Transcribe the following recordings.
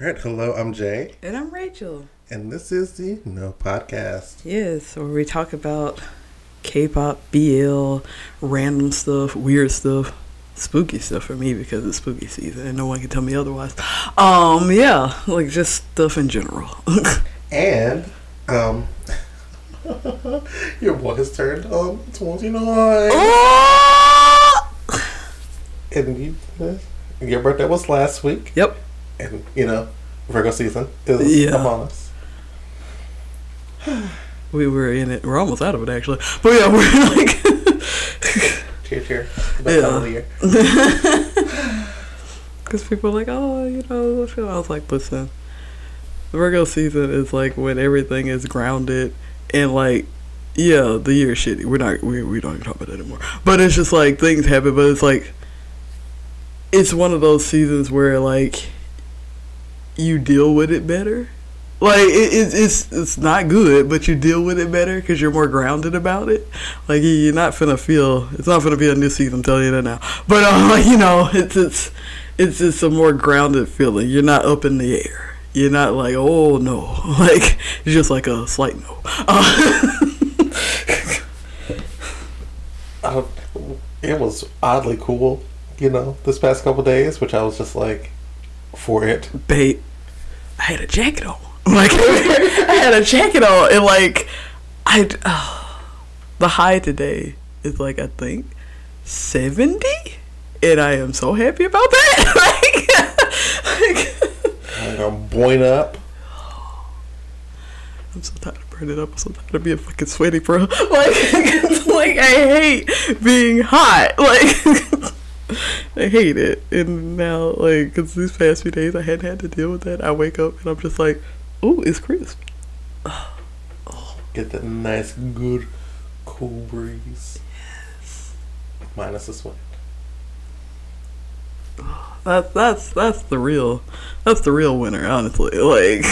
All right, hello, I'm Jay, And I'm Rachel. and this is the No Podcast. Yes, where we talk about K pop, BL, random stuff, weird stuff, spooky stuff for me because it's spooky season and no one can tell me otherwise. Um, yeah, like just stuff in general. And, um, your boy has turned um 29. oh! And you, uh, your birthday was last week, Yep. And, you know, Virgo season is Yeah. among us. We were in it. We're almost out of it actually. But yeah, we're like Cheer, cheer. Yeah. of the year. Because people are like, oh, you know, I was like, listen, Virgo season is like when everything is grounded and like, yeah, the year is shitty. We're not, we, we don't even talk about that anymore. But it's just like things happen, but it's like, it's one of those seasons where like you deal with it better. Like it, it, it's it's not good, but you deal with it better because you're more grounded about it. Like you- you're not finna feel it's not finna be a new season. I'm telling you that now. But uh, you know, it's it's it's just a more grounded feeling. You're not up in the air. You're not like oh no, like it's just like a slight no. Uh, it was oddly cool, you know, this past couple days, which I was just like, for it. babe, I had a jacket on. Like I had a jacket on, and like I, uh, the high today is like I think seventy, and I am so happy about that. like, like I'm boing up. I'm so tired of burning it up. I'm so tired of being fucking sweaty, bro. Like, like I hate being hot. Like. I hate it, and now like, cause these past few days I hadn't had to deal with that. I wake up and I'm just like, "Ooh, it's crisp." Get that nice, good, cool breeze. Yes. Minus the sweat. That's that's that's the real, that's the real winner, honestly. Like,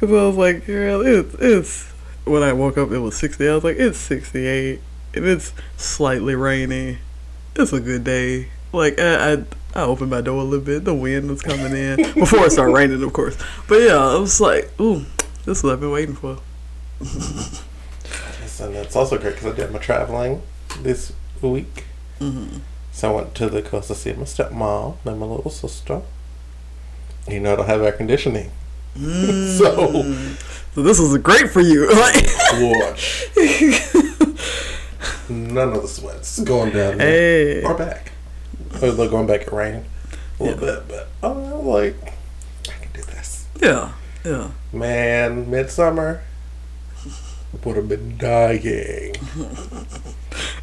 cause I was like, girl, it's it's. When I woke up, it was sixty. I was like, it's sixty eight, and it's slightly rainy. It's a good day. Like I, I I opened my door a little bit. The wind was coming in before it started raining, of course. But yeah, I was like, ooh, this is what I've been waiting for. And it's also great because I did my traveling this week. hmm So I went to the coast to see my stepmom and my little sister. You know, I don't have air conditioning. So- so this is great for you. Watch. None of the sweats going down hey, Or back. Or they're going back at rain a little Yeah. bit, but I'm like, I can do this. yeah, yeah. Man, midsummer would have been dying.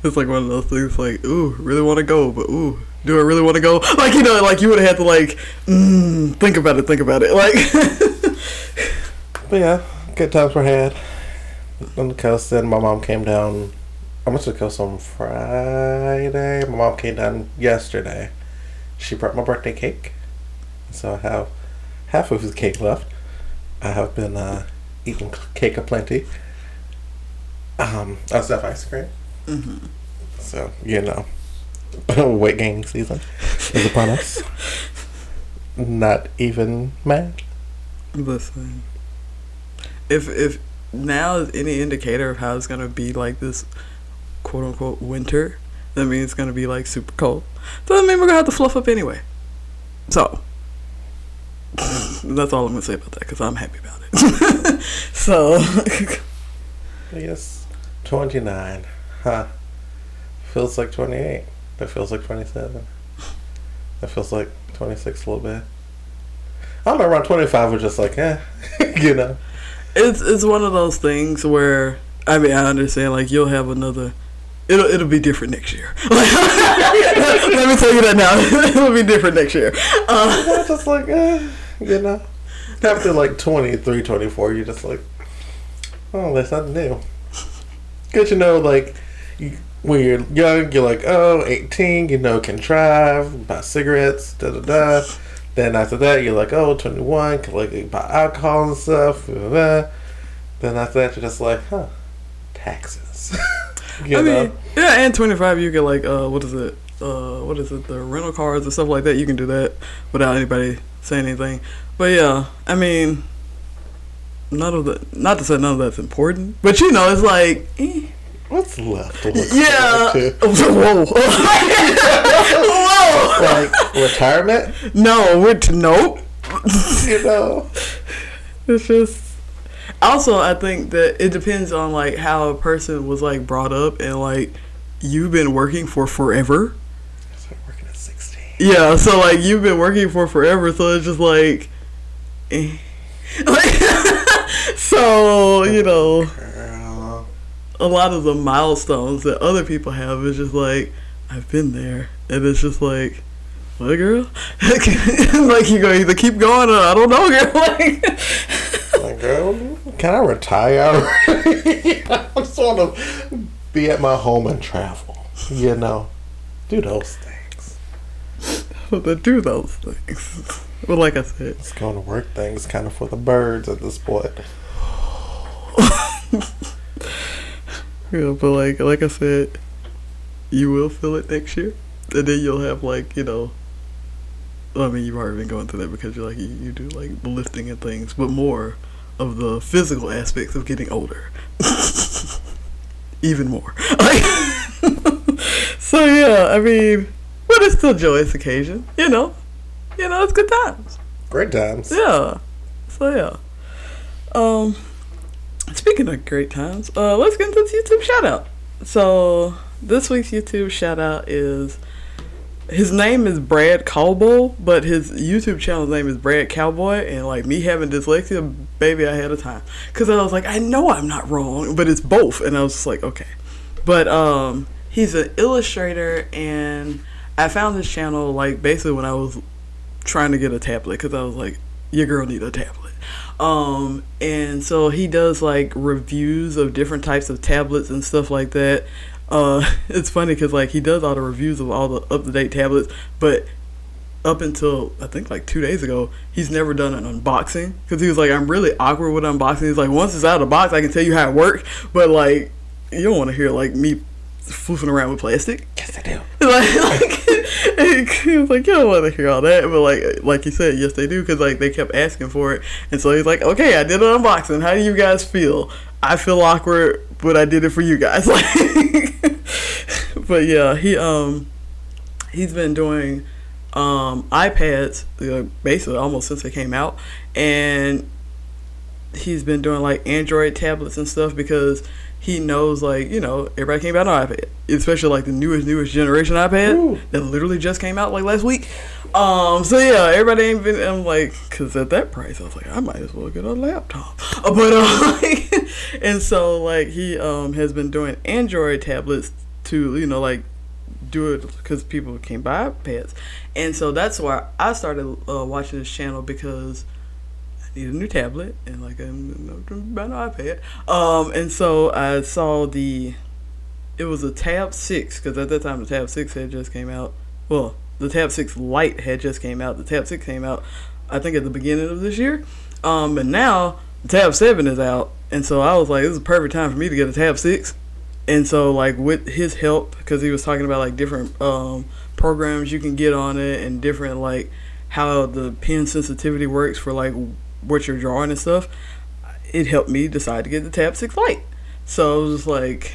It's like one of those things like, ooh, really want to go, but ooh, do I really want to go? Like, you know, like you would have had to like, mm, think about it, think about it. Like, But yeah, good times were had on the coast. Then my mom came down. I went to the coast on Friday. My mom came down yesterday. She brought my birthday cake, so I have half of the cake left. I have been uh, eating cake aplenty. Um, I also have ice cream, Mhm. so you know, weight gaining season is upon us. Not even mad. listen, if if now is any indicator of how it's gonna be like this, quote unquote winter, that means it's gonna be like super cold. Doesn't mean we're gonna have to fluff up anyway. So. That's all I'm gonna say about that because I'm happy about it. so, Yes, 29. Huh. Feels like 28. That feels like 27. That feels like 26 a little bit. I don't know, around 25 was just like, eh, you know. it's it's one of those things where I mean I understand like you'll have another it'll it'll be different next year. Let me tell you that now. it'll be different next year. Uh, just like, eh, you know. After like 23, 24, you're just like, oh, that's something new. Because, you know, like, you, when you're young, you're like, oh, 18, you know, can drive, buy cigarettes, da da da. Then after that, you're like, oh, 21, can like buy alcohol and stuff. Da, da, da. Then after that, you're just like, huh, taxes. you I know? mean, yeah, and twenty five you get like uh what is it? Uh what is it, the rental cars and stuff like that, you can do that without anybody saying anything. But yeah, I mean, none of the not to say none of that's important, but you know, it's like. Eh. What's left? look Yeah. to? Whoa. Whoa. Like retirement, No, we're t- nope. you know. It's just. Also, I think that it depends on like how a person was like brought up and like you've been working for forever. Started working at sixteen. Yeah, so like you've been working for forever, so it's just like, eh. like so you know Girl. a lot of the milestones that other people have is just like I've been there, and it's just like. What girl? like you go either keep going or I don't know, girl. Like, Like, girl, can I retire already? I just want to be at my home and travel. You know, do those things. to do those things. But like I said, It's going to work things kind of for the birds at this point. yeah, but like like I said, you will feel it next year, and then you'll have like you know. I mean, you've already been going through that because you're like you, you do like the lifting and things, but more of the physical aspects of getting older. Even more. So yeah, I mean, but it's still a joyous occasion, you know. You know, it's good times. Great times. Yeah. So yeah. Um speaking of great times, uh let's get into this YouTube shout out. So this week's YouTube shout out is his name is Brad Colbow, but his YouTube channel's name is Brad Cowboy, and like me having dyslexia, baby, I had a time. Cause I was like, I know I'm not wrong, but it's both, and I was just like, okay. But um, he's an illustrator, and I found his channel like basically when I was trying to get a tablet, cause I was like, your girl need a tablet. Um, and so he does like reviews of different types of tablets and stuff like that. Uh, it's funny because like he does all the reviews of all the up to date tablets, but up until I think like two days ago, he's never done an unboxing because he was like, I'm really awkward with unboxing. He's like, once it's out of the box, I can tell you how it works, but like you don't want to hear like me floofing around with plastic. Yes, I do. like, like he was like, you don't want to hear all that, but like, like he said, yes, they do, because like they kept asking for it, and so he's like, okay, I did an unboxing. How do you guys feel? I feel awkward, but I did it for you guys. Like, but yeah, he um, he's been doing um iPads uh, basically almost since they came out, and he's been doing like Android tablets and stuff because he knows like you know everybody came out on iPad, especially like the newest newest generation iPad Ooh. that literally just came out like last week. Um, so yeah, everybody ain't been. I'm like, cause at that price, I was like, I might as well get a laptop. Uh, But uh, like, and so like he um has been doing Android tablets to you know like do it because people can't buy iPads, and so that's why I started uh, watching this channel because need a new tablet and like I'm about an iPad. Um, and so I saw the it was a Tab Six because at that time the Tab Six had just came out. Well, the Tab Six Lite had just came out. The Tab Six came out, I think, at the beginning of this year. Um, and now the Tab Seven is out, and so I was like, this is a perfect time for me to get a Tab Six. And so, like with his help, because he was talking about like different um, programs you can get on it, and different like how the pen sensitivity works for like what you're drawing and stuff. It helped me decide to get the Tab Six Lite. So I was just like,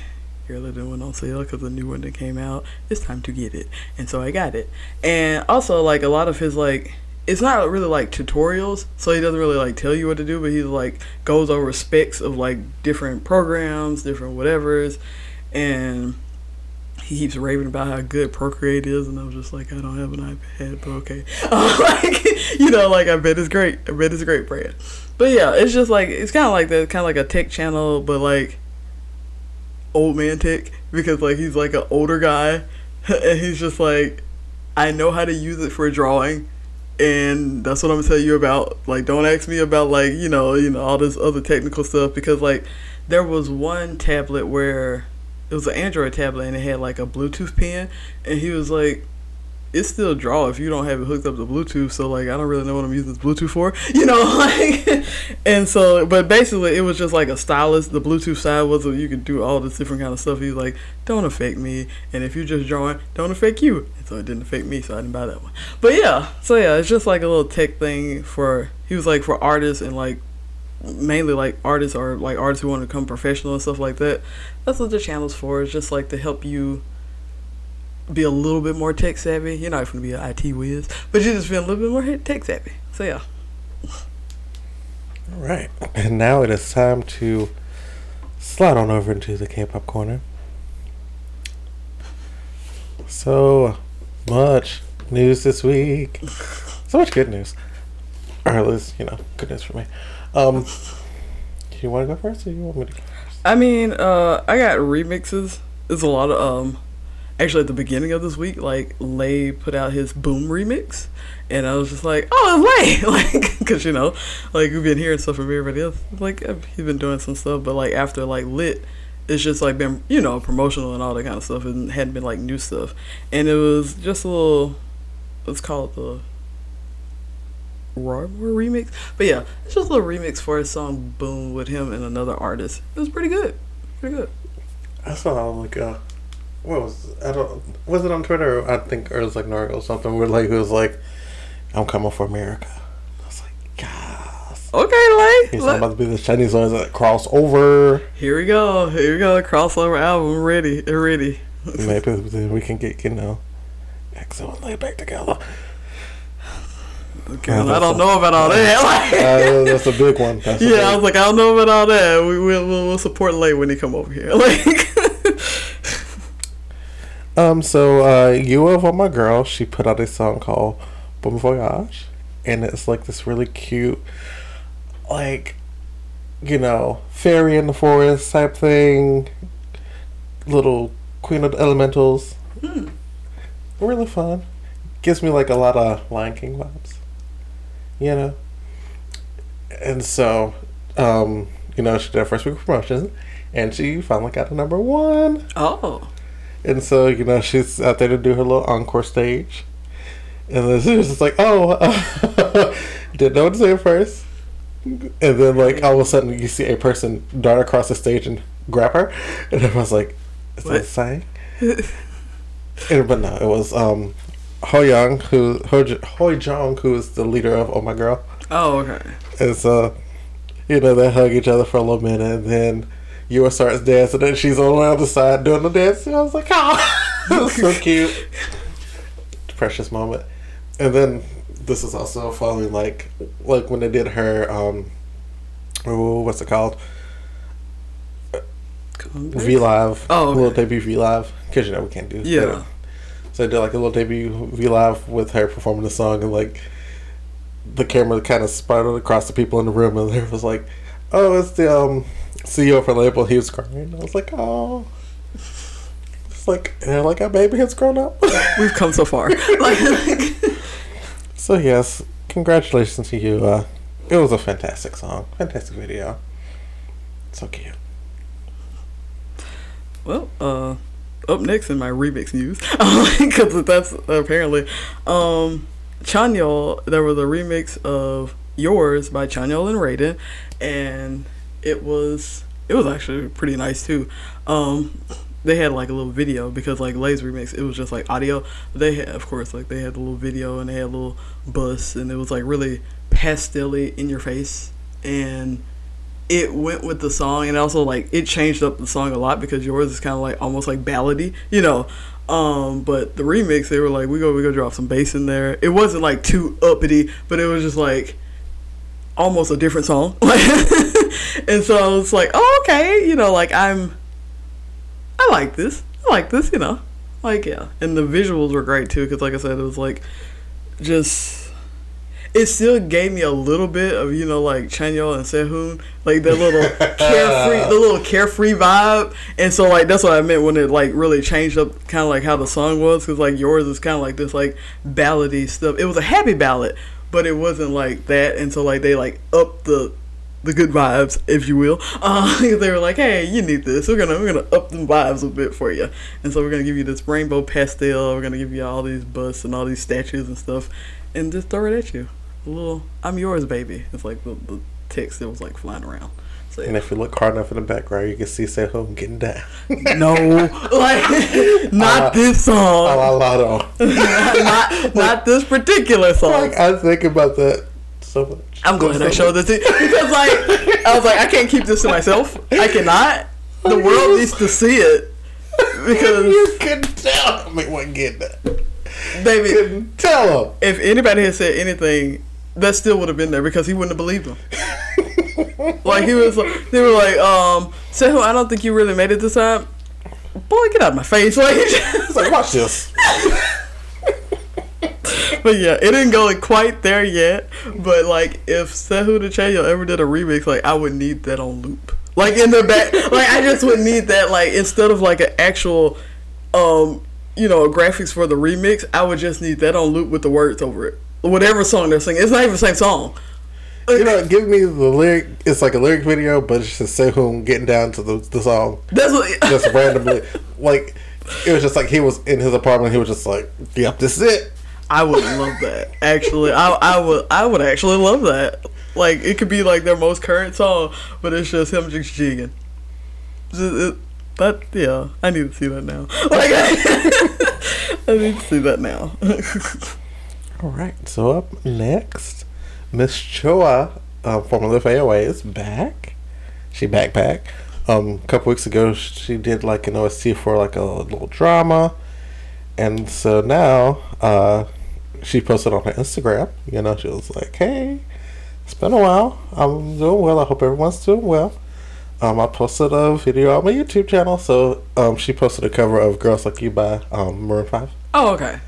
"You're the new one on sale because the new one that came out. It's time to get it." And so I got it. And also, like a lot of his like, it's not really like tutorials, so he doesn't really like tell you what to do, but he like goes over specs of like different programs, different whatevers, and he keeps raving about how good Procreate is, and I'm just like, I don't have an iPad, but okay. Uh, like, you know, like I bet it's great. I bet it's a great, brand. But yeah, it's just like it's kind of like that, kind of like a tech channel, but like old man tech because like he's like an older guy, and he's just like, I know how to use it for drawing. And that's what I'm gonna tell you about. Like, don't ask me about like you know, you know all this other technical stuff because like there was one tablet where it was an Android tablet and it had like a Bluetooth pen, and he was like, it still draw if you don't have it hooked up to Bluetooth. So like I don't really know what I'm using this Bluetooth for, you know. Like, and so but basically it was just like a stylus. The Bluetooth side was so you could do all this different kind of stuff. He's like, don't affect me, and if you're just drawing, don't affect you. And so it didn't affect me, so I didn't buy that one. But yeah, so yeah, it's just like a little tech thing for. He was like for artists and like mainly like artists or like artists who want to become professional and stuff like that. That's what the channel's for. It's just like to help you be a little bit more tech savvy. You're not going to be an IT whiz, but you just feel a little bit more tech savvy. So yeah. All right, and now it is time to slide on over into the K-pop corner. So much news this week. So much good news. Or at least, you know, good news for me. Um, do you want to go first, or you want me to go first? I mean, uh, I got remixes. There's a lot of um. Actually, at the beginning of this week, like Lay put out his Boom remix, and I was just like, "Oh, Lay!" like, because you know, like we've been hearing stuff from everybody else. Like he's been doing some stuff, but like after like Lit, it's just like been you know promotional and all that kind of stuff, and hadn't been like new stuff. And it was just a little, let's call it the Roar remix. But yeah, it's just a little remix for his song Boom with him and another artist. It was pretty good. Pretty good. I saw like uh, what was I don't was it on Twitter? Or I think or it was like Nora or something. Where like it was like, I'm coming for America. I was like, yes. Okay, like He's about to be the Chinese ones that cross over. here we go. Here we go. Crossover album ready. Ready. Maybe we can get you know, EXO and Lay back together. Okay, Yeah, I don't a- know about all that. Like, Uh, that's a big one. That's a yeah, I was like, I don't know about all that. We will we'll, we'll support Lay when he come over here. Like, Um, so uh, you of my girl, she put out a song called Bon Voyage, and it's like this really cute, like, you know, fairy in the forest type thing. Little Queen of the Elementals, really fun. Gives me like a lot of Lion King vibes, you know. And so, um, you know, she did her first week of promotion, and she finally got to number one. oh, And so, you know, she's out there to do her little encore stage. And then she was just like, oh, didn't know what to say at first. And then, like, all of a sudden, you see a person dart across the stage and grab her. And I was like, is that a sign? and, but no, it was um, Ho Young, who, Ho, Hyojung, who is the leader of Oh My Girl. oh, okay. And so, you know, they hug each other for a little minute, and then YooA starts dancing, and she's on the other side doing the dance. And I was like, oh, so cute. Precious moment. And then this is also following, like, like when they did her, um, oh, what's it called? V Live. Oh, okay. little debut V Live. Because, you know, we can't do Yeah. So I did like a little debut V Live with her performing the song, and like the camera kind of spiraled across the people in the room, and there was like, "Oh, it's the um, CEO for the label." He was crying. I was like, "Oh." It's like, and they're like, our baby has grown up. We've come so far. like, so yes, congratulations to you. Uh, it was a fantastic song, fantastic video. So cute. Well, uh, up next in my remix news, because that's apparently, um, Chanyeol, there was a remix of Yours by Chanyeol and Raiden, and it was, it was actually pretty nice too. Um, they had like a little video because like Lay's remix, it was just like audio. They had, of course, like they had a little video and they had a little bus, and it was like really pastel-y in your face, and it went with the song and also like it changed up the song a lot because yours is kind of like almost like ballady, you know. Um, but the remix they were like we go we go drop some bass in there. It wasn't like too uppity, but it was just like almost a different song. and so I was like, oh okay, you know, like I'm I like this. I like this, you know. Like yeah, and the visuals were great too because like I said, it was like just it still gave me a little bit of you know like Chanyeol and Sehun, like that little carefree, the little carefree vibe, and so like that's what I meant when it like really changed up kind of like how the song was, because like yours is kind of like this like ballady stuff. It was a happy ballad, but it wasn't like that, and so like they like upped the the good vibes, if you will. Uh, they were like, "Hey, you need this. We're gonna we're gonna up the vibes a bit for you." And so we're gonna give you this rainbow pastel. We're gonna give you all these busts and all these statues and stuff, and just throw it at you. A little, I'm yours, baby. It's like the, the text that was like flying around. So, And if you look hard enough in the background, you can see Sehun getting down. no, like not Uh, this A song, lotto. not not this particular song. Like, I think about that so much. I'm glad I showed this to you because, like, I was like, I can't keep this to myself. I cannot. The world needs to see it because, you couldn't tell. I mean, wasn't getting that. baby, Couldn't tell him. if anybody had said anything, that still would have been there because he wouldn't have believed them. Like he was, like, they were like, um, Sehu, I don't think you really made it this time. Boy, get out of my face! Like, It's like, watch this. But yeah, it didn't go quite there yet. But like, if Sehu the Chayo ever did a remix, like I would need that on loop. Like in the back, like I just would need that. Like instead of like an actual, um, you know, graphics for the remix, I would just need that on loop with the words over it. Whatever song they're singing, it's not even the same song. You know, give me the lyric. It's like a lyric video, but it's just Sehun getting down to the, the song That's what. just randomly. Like, it was just like he was in his apartment. He was just like, yep, this is it. I would love that. Actually, I I would I would actually love that. Like it could be like their most current song, but it's just him just jigging. Just, it, that yeah, I need to see that now. Like I, need to see that now. All right. So up next, Miss Choa, uh, formerly of AOA, is back. She backpack. Um, a couple weeks ago, she did like an OST for like a little drama, and so now, uh, she posted on her Instagram. You know, she was like, "Hey, it's been a while. I'm doing well. I hope everyone's doing well." Um, I posted a video on my YouTube channel, so um, she posted a cover of "Girls Like You" by um, Maroon Five. oh okay.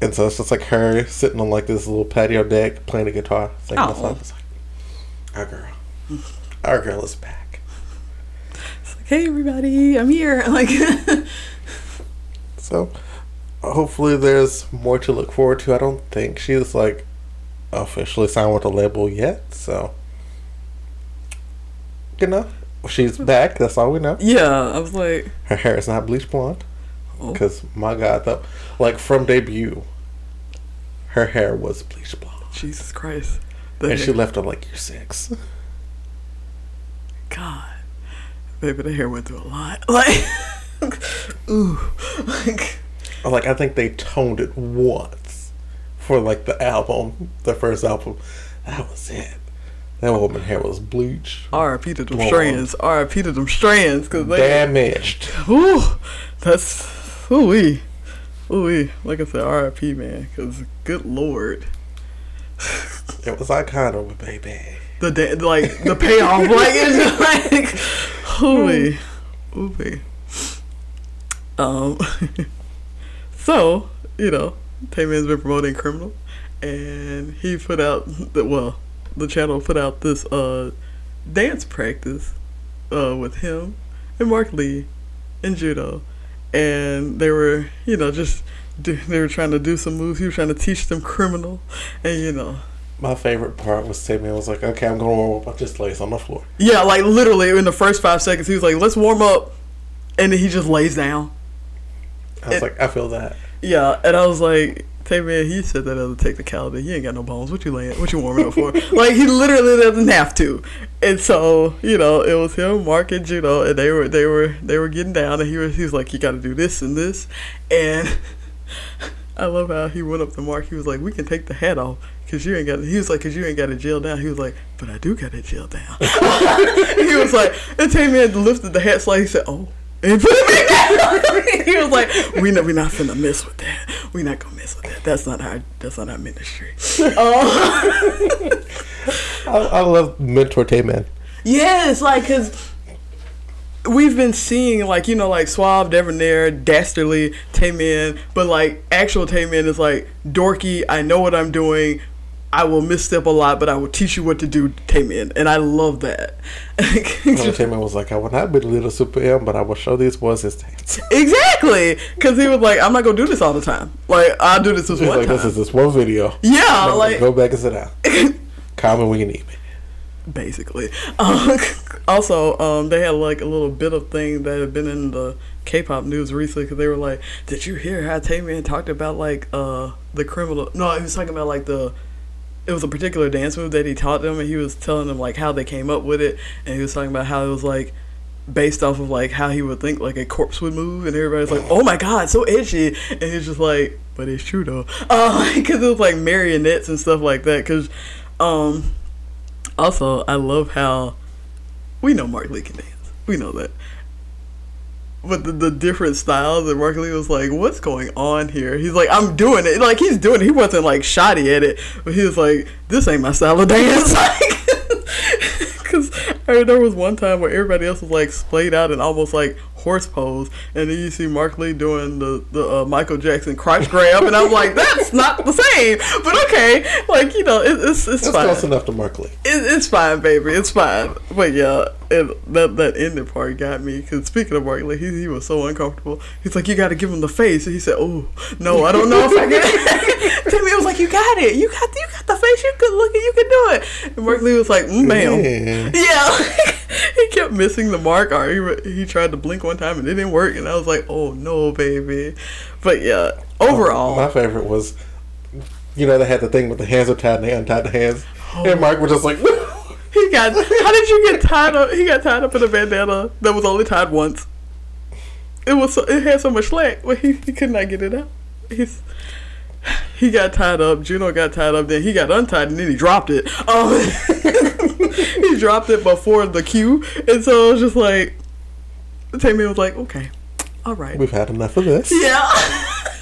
And so it's just like her sitting on like this little patio deck playing a guitar, singing Oh. song. It's like, our girl, our girl is back. It's like, hey everybody, I'm here. Like So hopefully there's more to look forward to. I don't think she's like officially signed with the label yet. So you know, she's hmm. back. That's all we know. yeah, I was like, Her hair is not bleach blonde. Oh. Because my God, though, like from debut, her hair was bleach blonde, Jesus Christ. The and she left at like year six. God, baby, the hair went through a lot. Like, ooh, like. Like I think they toned it once for like the album, the first album. That was it. That woman hair was bleach, R.I.P. to them strands. R.I.P. to them strands. Cause they, damaged. ooh, that's ooh wee, ooh. Like I said, R.I.P. Man. Cause good lord, It was iconic, baby. the da- like the payoff, like it's like ooh wee, ooh. Um, so you know, Taemin's been promoting Criminal, and he put out the well, the channel put out this uh dance practice uh with him and Mark Lee and Judo, and they were you know just do, they were trying to do some moves. He was trying to teach them Criminal, and you know. My favorite part was Timmy was like, "Okay, I'm gonna warm up. I just lays on the floor." Yeah, like literally in the first five seconds, he was like, "Let's warm up," and then he just lays down. I was like, "I feel that." Yeah, and I was like, "Taemin, he said that other technicality. He ain't got no bones. What you laying? What you warming up for?" like he literally doesn't have to. And so you know, it was him, Mark, and Juno, and they were they were they were getting down, and he was he was like, "You got to do this and this," and. I love how he went up to Mark. He was like, "We can take the hat off because you ain't got." He was like, "Cause you ain't got it jail down." He was like, "But I do got it jail down." he was like, and Taemin lifted the hat slightly. He said, "Oh." And put it back down. he was like, "We know we not finna mess with that. We not gonna mess with that. That's not our. That's not our ministry." Oh, I, I love mentor Taemin. yes, like because we've been seeing like you know like suave, debonair, dastardly Taemin, but like actual Taemin is like dorky. I know what I'm doing. I will misstep a lot, but I will teach you what to do, Taemin, and I love that. Mentor Taemin was like, "I will not be the little super M, but I will show these boys his dance." Exactly, because he was like, "I'm not gonna do this all the time. Like, I'll do this this He's one like, time." "This is this one video. yeah, Now like go back and sit down. Call me when you need me." basically. Um, also, um, they had like a little bit of thing that had been in the K-pop news recently because they were like, "Did you hear how Taemin talked about like uh the criminal?" No, he was talking about like the. It was a particular dance move that he taught them, and he was telling them like how they came up with it, and he was talking about how it was like based off of like how he would think like a corpse would move, and everybody's like, "Oh my god, so edgy," and he's just like, "But it's true though," because it was like marionettes and stuff like that. Because, um, also I love how we know Mark Lee can dance, we know that. But the, the different styles and Mark Lee was like, "What's going on here?" He's like, "I'm doing it." Like he's doing it. He wasn't like shoddy at it, but he was like, "This ain't my style of dance." Like, because there was one time where everybody else was like splayed out and almost like horse pose, and then you see Mark Lee doing the the uh, Michael Jackson crotch grab, and I was like, "That's not the same." But okay, like you know, it, it's it's That's fine. close enough to Mark Lee. It, it's fine, baby. It's fine. But yeah, and that that ending part got me. Because speaking of Mark Lee, he, he was so uncomfortable. He's like, you got to give him the face. And he said, oh, no, I don't know if I can. Timmy was like, you got it. You got you got the face. You could look it. You can do it. And Mark Lee was like, mm, ma'am. Yeah. Yeah. He kept missing the mark. Or he, he tried to blink one time and it didn't work. And I was like, oh, no, baby. But yeah, overall. My favorite was, you know, they had the thing with the hands are tied and they untied the hands. Oh. And Mark was just like, He got. How did you get tied up? He got tied up in a bandana that was only tied once. It was. So, it had so much slack, but he, he could not get it out. He's. He got tied up. Juno got tied up. Then he got untied, and then he dropped it. Um, he dropped it before the cue, and so it was just like. Tammy was like, "Okay, all right." we've had enough of this. Yeah.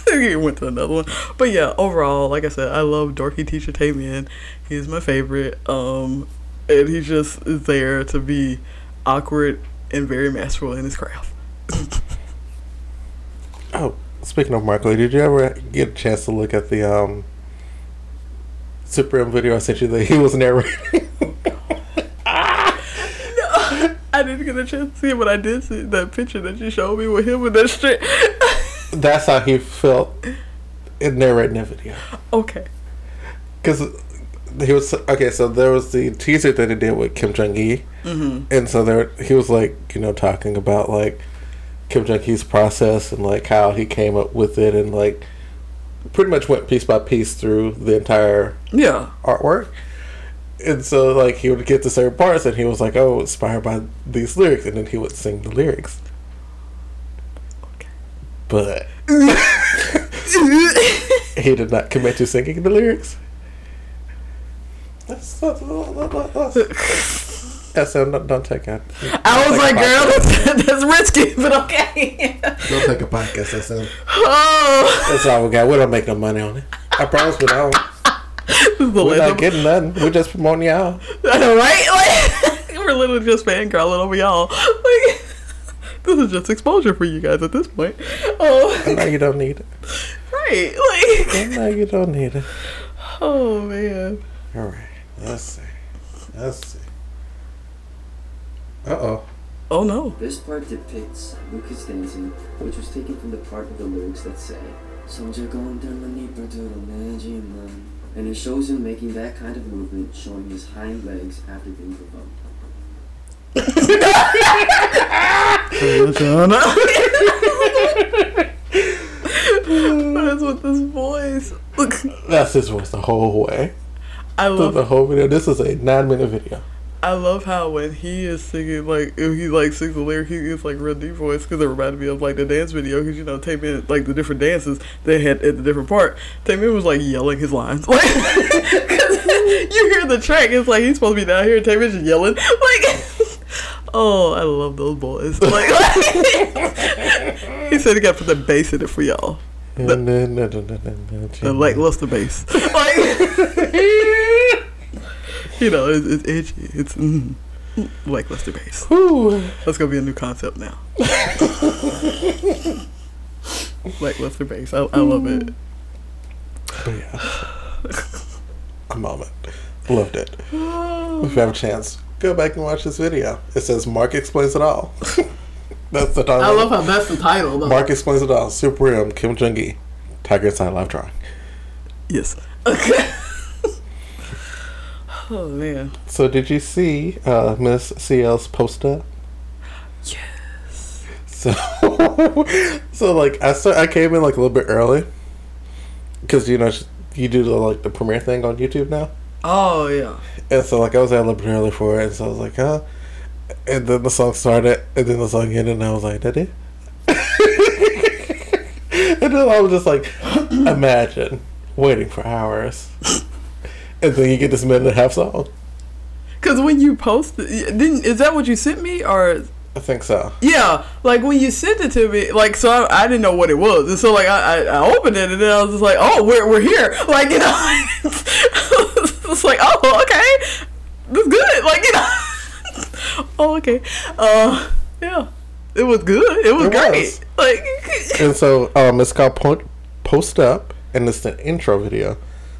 he went to another one. But yeah, overall, like I said, I love Dorky Teacher Taemin. He's my favorite. Um and he's just there to be awkward and very masterful in his craft. Oh, speaking of Lee, did you ever get a chance to look at the um, Super M video I sent you that he was narrating? I didn't get a chance to see it, but I did see that picture that you showed me with him with that shit. That's how he felt in narrating that video. okay. Because he was okay. So there was the teaser that he did with Kim Jung Gi, Mm-hmm. and so there he was like you know talking about like Kim Gi's process and like how he came up with it and like pretty much went piece by piece through the entire Yeah. artwork. And so like he would get to certain parts and he was like, Oh, inspired by these lyrics and then he would sing the lyrics. Okay. But he did not commit to singing the lyrics. That's that's, that's, that's don't, don't take it. I was like, girl, that's, that's risky, but okay. Don't take a podcast SM. oh. That's all we got. We don't make no money on it. I promise we don't. This is the We're not getting nothing. We're just promoting y'all. I know, right? Like, we're literally just fangirling over y'all. Like, this is just exposure for you guys at this point. Oh, I know you don't need it. right. Like, I Like, know you don't need it. oh man. All right. Let's see. Let's see. Uh oh. Oh no. This part depicts Lucas dancing, which was taken from the part of the lyrics that say, Soldier going down the Dnieper to the Najima. And it shows him making that kind of movement, showing his hind legs after being provoked. That's what this voice. That's his voice the whole way. I love the whole video. This is a nine minute video. I love how when he is singing, like, if he, like, sings the lyric, he gets, like, real deep voice, because it reminded me of, like, the dance video, because, you know, Taemin, like, the different dances they had at the different part, Taemin was, like, yelling his lines. Like, you hear the track, it's like, he's supposed to be down here, and Taemin's just yelling. Like, oh, I love those boys. Like, he said he got put the bass in it for y'all. And like lost the lackluster bass. Like, you know, it's, it's edgy. It's mm, lackluster bass. Whew. That's gonna be a new concept now. lackluster bass. I, I love it. But yeah. A moment. Loved it. If you have a chance, go back and watch this video. It says Mark explains it all. That's the title. I love how that's the title. Though. Mark explains it all. Super M, Kim Jung Gi, Tiger Inside Live Drawing. Yes. Okay. Oh man. So did you see uh, Miss CL's poster? Yes. So, so like I start, I came in like a little bit early because you know you do the like the premiere thing on YouTube now, Oh yeah. and so like I was there a little bit early for it, and so I was like, huh, and then the song started, and then the song ended, and I was like, that it. and then I was just like, imagine waiting for hours, and then you get this minute and a half song. Cause when you post, didn't is that what you sent me or? I think so. Yeah, like when you sent it to me, like so I, I didn't know what it was, and so like I, I, opened it and then I was just like, oh, we're we're here, like you know, it's like oh okay, that's good, like you know, oh okay, uh yeah, it was good, it was It great, was. like And so um, it's called po- Post Up, and it's the intro video.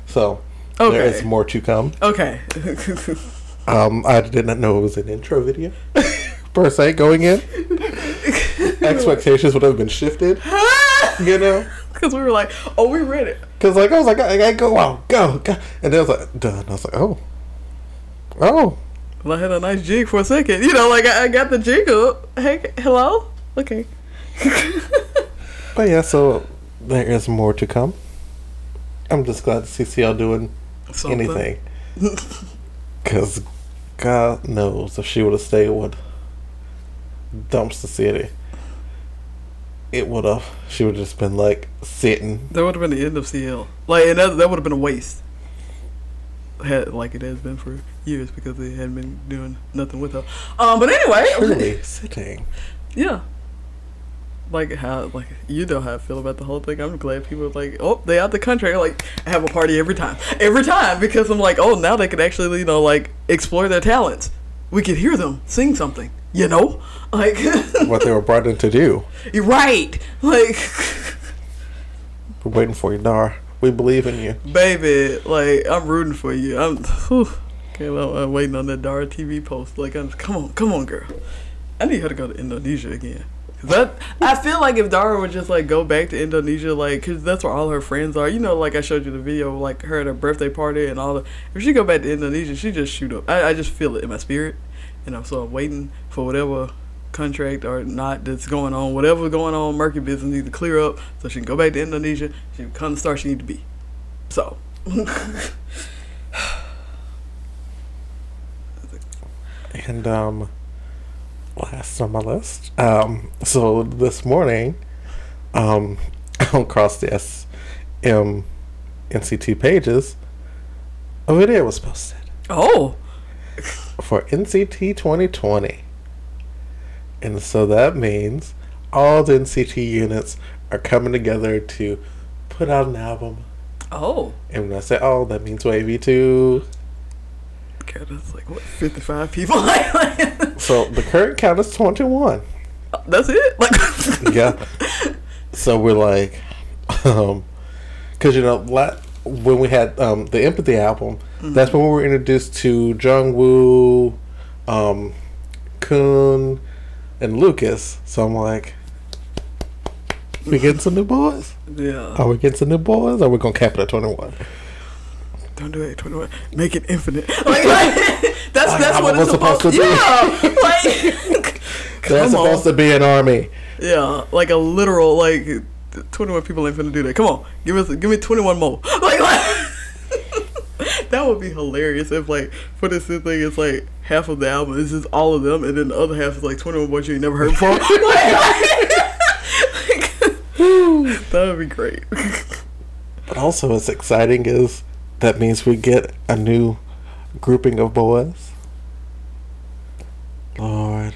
So there Okay. is more to come. okay, Um, I did not know it was an intro video per se going in. Expectations would have been shifted, you know, because we were like, oh, we read it, because like I was like, I gotta go out, go, go, and then I was like, done. I was like, oh, oh, well, I had a nice jig for a second, you know, like I, I got the jig up, hey, hello, okay. but yeah. So there is more to come. I'm just glad to see CL doing Something. anything, because God knows if she would have stayed with Dumpster City, it would have. She would have just been like sitting. That would have been the end of CL. Like, and that, that would have been a waste. Had like it has been for years because they hadn't been doing nothing with her. Um, but anyway, Truly sitting. yeah. Like how, like you know how I feel about the whole thing. I'm glad people are like, oh, they out the country. Like I have a party every time, every time because I'm like, oh, now they can actually, you know, like explore their talents. We could hear them sing something, you know, like what they were brought in to do. you're right, like. We're waiting for you, Dar. We believe in you. baby, like I'm rooting for you. I'm, whew, okay, well, I'm waiting on that Dara TV post. Like, I'm, come on, come on, girl. I need her to go to Indonesia again. That I feel like if Dara would just like go back to Indonesia, like, cause that's where all her friends are. You know, like I showed you the video, like her at her birthday party and all the. If she go back to Indonesia, she just shoot up. I, I just feel it in my spirit, and I'm so I'm waiting for whatever contract or not that's going on, whatever's going on, murky business needs to clear up so she can go back to Indonesia. She can become the star she need to be. So. And um, last on my list. Um, so this morning, um, across the SM NCT pages, a video was posted oh. for NCT 2020. And so that means all the NCT units are coming together to put out an album. Oh. And when I say all, that means WayV too. God, that's like what, fifty five people? So the current count is 21. that's it? Like yeah. So we're like, um, because you know, la- when we had um the Empathy album, that's when we were introduced to Jung Jungwoo, um, Kun, and Lucas. So I'm like, we getting some new boys? Yeah. Are we getting some new boys? Or are we gonna cap it at 21? Don't do it, twenty one. Make it infinite. Like, like that's Like that's how what it it's supposed, supposed to be. Yeah. Like That's Come supposed to be an army. Yeah, like a literal like twenty one people ain't finna do that. Come on, give us give me twenty one more. Like, like that would be hilarious if like for this thing it's like half of the album is just all of them, and then the other half is like twenty one boys you ain't never heard before. Like, that would be great. But also, what's exciting is that means we get a new grouping of boys. Lord.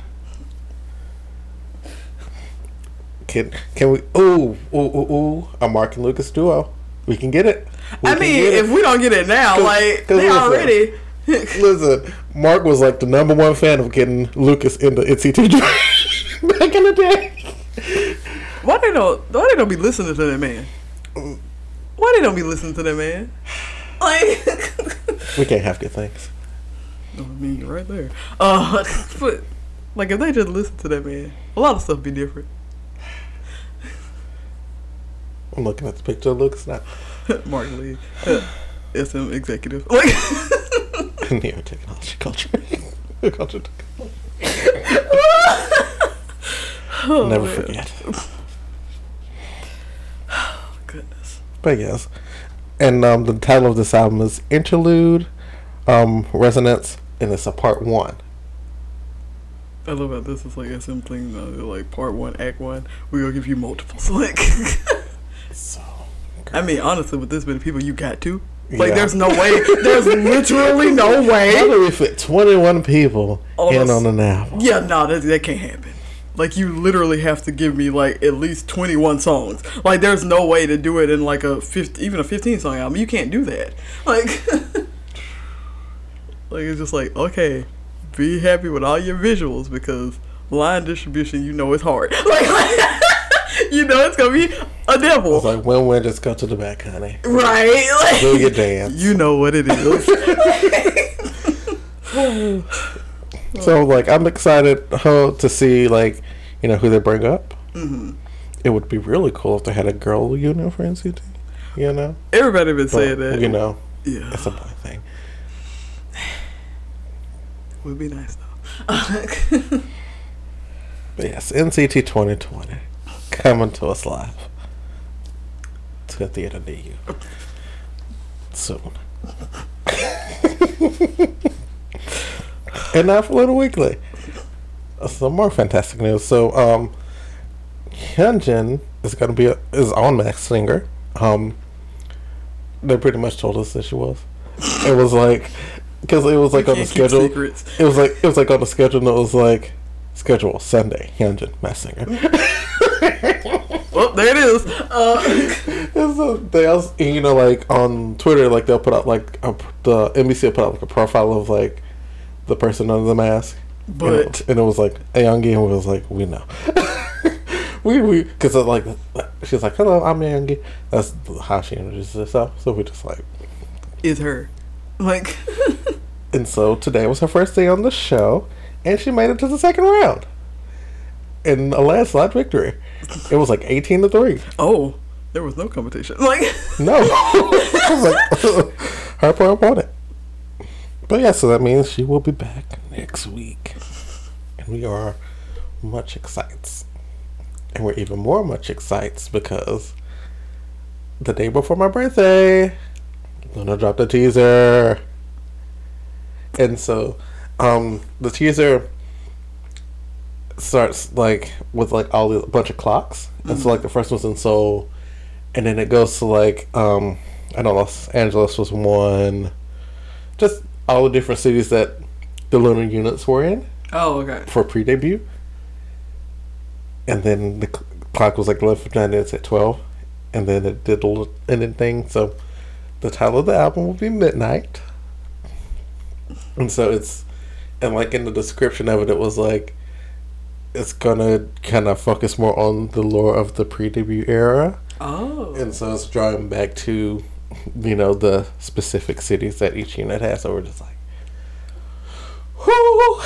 Can can we? Ooh, ooh, ooh, ooh! A Mark and Lucas duo. We can get it. We I mean, get it. if we don't get it now, 'Cause- like 'cause they listen. already. listen, Mark was like the number one fan of getting Lucas in the NCT back in the day. Why they don't? Why they don't be listening to that man? Why they don't be listening to that man? Like, We can't have good things. I mean, you're right there. Uh, but like if they just listen to that man, a lot of stuff be different. I'm looking at the picture Looks Lucas now. Mark Lee, uh, SM executive. Like, Neo technology culture. culture. Oh, Never man. forget. Oh, goodness. But yes. And um, the title of this album is Interlude um, Resonance, and it's a part one. I love how this is like a simple thing, uh, like part one, act one. We're gonna give you multiples. Like, So. I mean, honestly, with this many people, you got to. Like, Yeah. there's no way. There's literally no way. How way. do we fit 21 people All in those- on an album? Yeah, no, that, that can't happen. Like, you literally have to give me, like, at least 21 songs. Like, there's no way to do it in, like, a 50, even a 15 song album. You can't do that. Like, like, it's just like, okay, be happy with all your visuals because line distribution, you know, is hard. Like, you know, it's gonna be a devil. It's like, when when just go to the back, honey. Right? Like, Do your dance. You know what it is. So like I'm excited uh, to see like you know who they bring up. Mm-hmm. It would be really cool if they had a girl unit for NCT. You know, Everybody been But, saying that. you know, yeah, it's a boy thing. would be nice though. But yes, NCT 2020 coming to us live to a theater near you soon. and now for Little Weekly. Some more fantastic news. So, um, Hyunjin is going to be a, is on Mask Singer. Um, they pretty much told us that she was. It was like because it was like on the schedule. secrets. It was like it was like on the schedule. and It was like schedule Sunday. Hyunjin Mask Singer. Oh, there it is. Uh, so they also, you know, like on Twitter, like they'll put out like a, the MBC will put out like a profile of like the person under the mask. And it- but and it was like a young and was like, we know. we we because like she's like, hello, I'm Youngie. That's how she introduces herself. So we just like, is her like? and so today was her first day on the show, and she made it to the second round. In a landslide victory, it was like eighteen to three. Oh, there was no competition. Like, No. I was like, her poor opponent. But yeah, so that means she will be back next week. And we are much excited. And we're even more much excited because the day before my birthday, LOONA dropped a teaser. And so um the teaser starts like with like all the bunch of clocks. And so like the first one's in Seoul and then it goes to like um I know Los Angeles was one, just all the different cities that the LOONA units were in oh, okay. for pre-debut, and then the cl- clock was like 11 9 minutes at twelve, and then it did a little ending thing. So the title of the album will be Midnight, and so it's and like in the description of it, it was like it's gonna kind of focus more on the lore of the pre-debut era. Oh, And so it's drawing back to, you know, the specific cities that each unit has. So we're just like, whoo,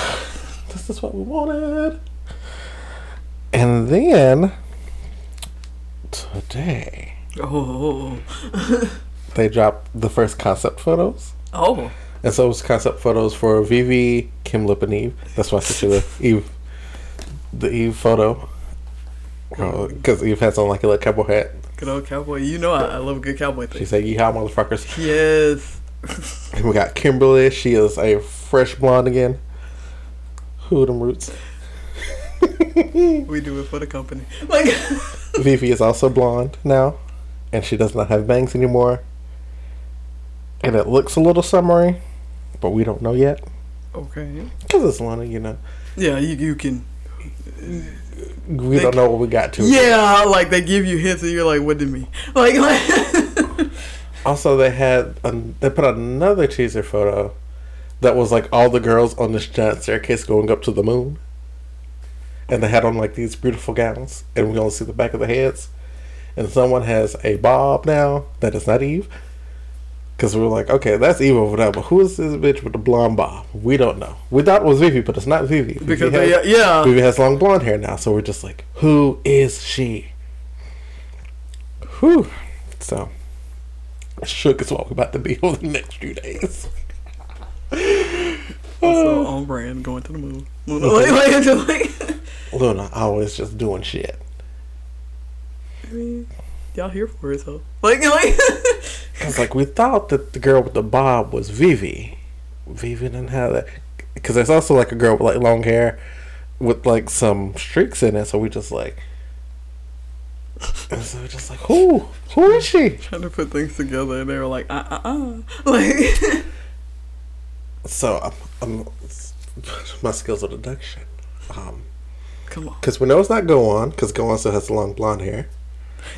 this is what we wanted. And then today oh, they dropped the first concept photos. oh. And so it was concept photos for Vivi, Kim Lip, and Yves. That's why I said the Yves, the Yves photo. Because Yves has on like a little cowboy hat. Good old cowboy. You know I, I love a good cowboy She said, Yeehaw, motherfuckers. Yes. And we got Kim Lip. She is a fresh blonde again. Who them roots? We do it for the company. Like, Vivi is also blonde now, and she does not have bangs anymore. And it looks a little summery, but we don't know yet okay. because it's LOONA. You know, Yeah, you you can. we don't know what we got to. Yeah, like they give you hints and you're like, what did me? Like, like Also, they had um, they put out another teaser photo that was like all the girls on this giant staircase going up to the moon, and they had on like these beautiful gowns, and we only see the back of the heads. And someone has a bob now that is not Yves, because we were like, okay, that's Yves over there, but who is this bitch with the blonde bob? We don't know. We thought it was Vivi, but it's not Vivi. Vivi because has, they, uh, yeah. Vivi has long blonde hair now, so we're just like, who is she? Whew. So, shook is what we're about to be over the next few days. Also on brand, going to the moon. LOONA, like, like, like, LOONA always just doing shit. I mean, y'all here for it, though. like, like. Cause like we thought that the girl with the bob was Vivi. Vivi didn't have that. Cause there's also like a girl with like long hair, with like some streaks in it. So we just like, and so we're just like, who, who is she? trying to put things together, and they were like, uh, uh, uh, like. So I'm, I'm my skills of deduction. Um, Come on. cause we know it's not Go Won. Cause Go Won still has long blonde hair.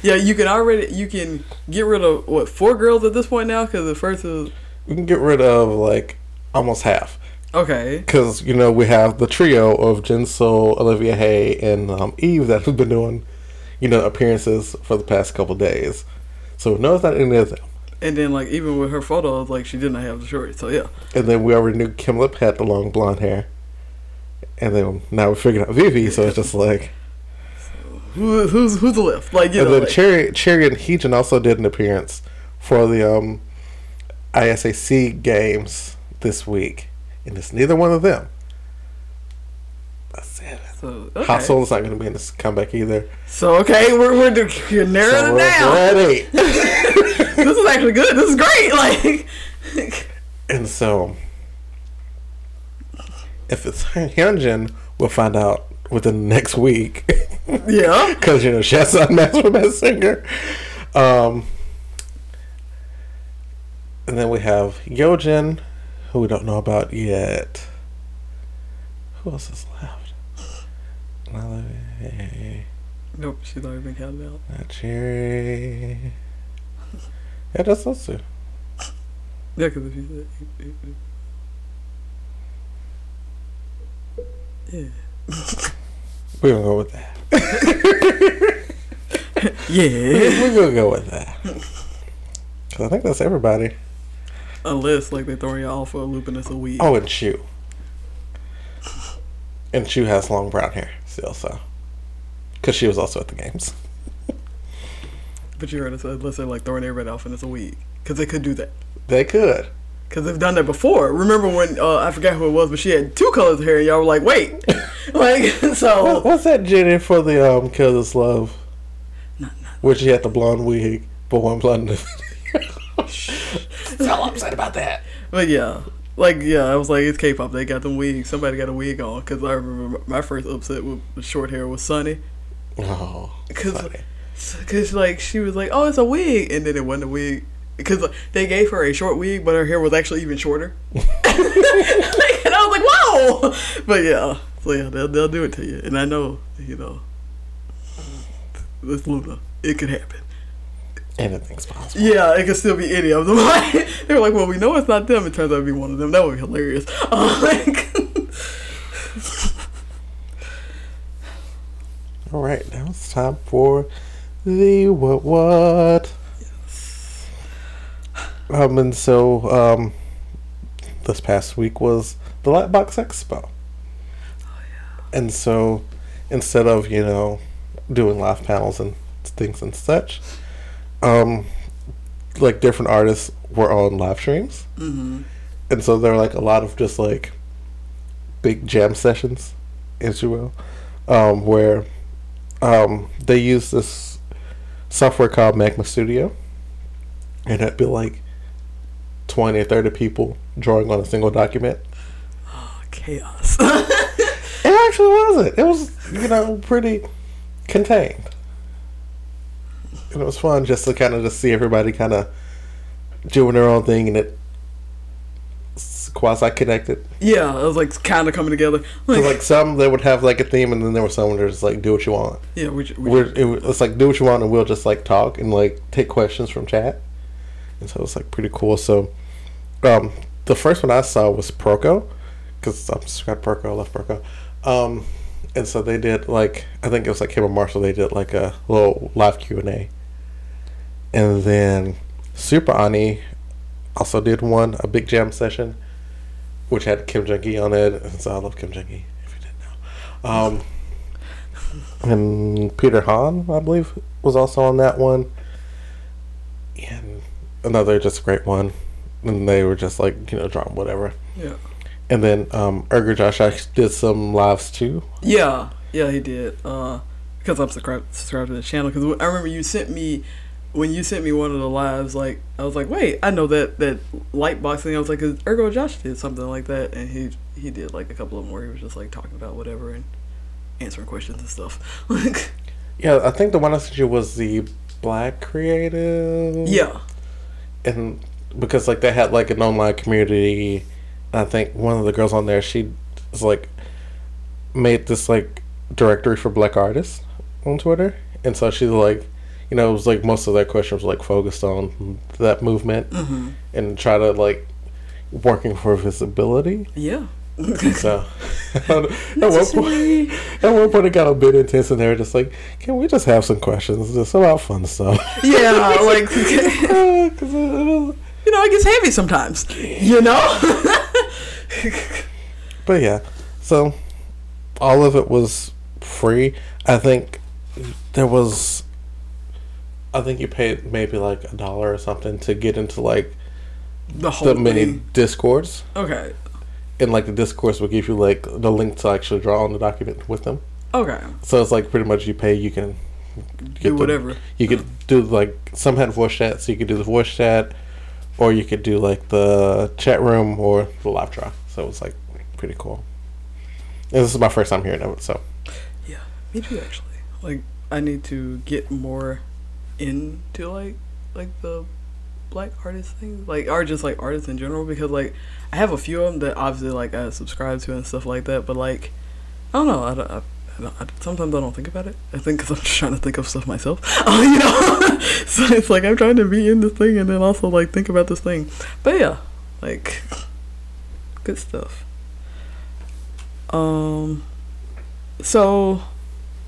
Yeah, you can already you can get rid of what four girls at this point now because the first is We can get rid of like almost half. okay. Because you know we have the trio of JinSoul, Olivia Hye, and um, Yves that have been doing, you know, appearances for the past couple days. So we know it's not any of them. And then like even with her photos, like she did not have the short. So yeah, And then we already knew Kim Lip had the long blonde hair. And then now we're figuring out Vivi, so it's just like. Who, who's who's the left? Like you and know, then like, Choerry, Choerry and Heejin also did an appearance for the um, ISAC games this week, and it's neither one of them. So okay. Not going to be in this comeback either. So okay, we're we're, you're narrowing So it we're- down. we're eight. this is actually good. This is great. Like and so, if it's Hyunjin, we'll find out within the next week. yeah, Because, you know, she has a for Best Singer. Um, and then we have Yeojin, who we don't know about yet. Who else is nope, she's already been counted out. not Choerry. Yeah, that's two. Yeah, because if you yeah We're going to go with that. yeah We're going to go with that. Because I think that's everybody. unless like they throwing you off for a loop and it's a week. Oh, and Chuu. And Chuu has long brown hair still, so. Because she was also at the games. But you heard us unless they're like throwing everybody off and it's a week because they could do that. They could. Because they've done that before. Remember when, uh, I forgot who it was, but she had two colors of hair and y'all were like, wait. like, so. what's that Jennie for the um Kill This Love? No, no. Where she had the blonde wig, but one blonde in the video. so upset about that. But yeah. Like, yeah, I was like, it's K pop. They got them wigs. Somebody got a wig on. Because I remember my first upset with short hair was Sunny. Oh. Because, cause, like, she was like, oh, it's a wig. And then it wasn't a wig. Because like, they gave her a short wig, but her hair was actually even shorter. and I was like, whoa! But yeah, so yeah, they'll, they'll do it to you. And I know, you know, mm. it's LOONA. It could happen. Anything's possible. Yeah, it could still be any of them. they were like, well, we know it's not them. It turns out to be one of them. That would be hilarious. Uh, like, All right, now it's time for the what what. Yes. Um, and so um, this past week was the Lightbox Expo. Oh, yeah. And so instead of you know doing live panels and things and such, um, like different artists were on live streams, hmm and so there were like a lot of just like big jam sessions, as you will, um, where um, they use this software called Magma Studio, and it'd be like twenty or thirty people drawing on a single document. chaos. It actually wasn't. It was you know pretty contained, it was fun just to kind of just see everybody kind of doing their own thing, and it quasi connected. yeah, it was like kind of coming together. Like, So like some they would have like a theme, and then there were some where it's like do what you want. yeah, we, we, We're, it, was- it's like do what you want, and we'll just like talk and like take questions from chat. And so it's like pretty cool. So, um, the first one I saw was Proko, because I'm subscribed to Proko, I love Proko. Um, and so they did like I think it was like Kim and Marshall. They did like a little live Q and A. And then Super Ani also did one a big jam session, which had Kim Gi on it. And so I love Kim Gi. If you didn't know. Um, and Peter Han, I believe, was also on that one. And another just great one. And they were just like, you know, drawing whatever. yeah. And then um, Ergo Josh actually did some lives too. Yeah, yeah, he did. Uh, because I'm subscribed subscribed to the channel. Because I remember you sent me when you sent me one of the lives. Like I was like, wait, I know that that light box thing. I was like, cause Ergo Josh did something like that, and he he did like a couple of them where he was just like talking about whatever and answering questions and stuff. Like, Yeah, I think the one I sent you was the Black Creative. yeah, and because like they had like an online community and i think one of the girls on there she was like made this like directory for black artists on twitter and so she's like you know it was like most of their questions were like focused on that movement hmm and try to like working for visibility yeah. so at, one point, at one point it got a bit intense and they were just like can we just have some questions just about fun stuff yeah, like because it, it was you know, it gets heavy sometimes. You know. But yeah, so all of it was free. I think there was, I think you paid maybe like a dollar or something to get into like the whole the mini thing. discords, Okay. and like the discourse will give you like the link to actually draw on the document with them. Okay. So it's like pretty much you pay, you can get Do the- whatever. You could do like some had voice chat, so you could do the voice chat, or you could do like the chat room or the live draw. So it was like pretty cool. And this is my first time hearing of it, so Yeah, me too. Actually, like I need to get more into like like the black artist thing, like or just like artists in general, because like I have a few of them that obviously like I subscribe to and stuff like that, but like I don't know. I don't. I, I don't, I, sometimes I don't think about it. I think because I'm just trying to think of stuff myself, uh, you know. so it's like I'm trying to be in this thing and then also like think about this thing. But yeah, like good stuff. Um. So,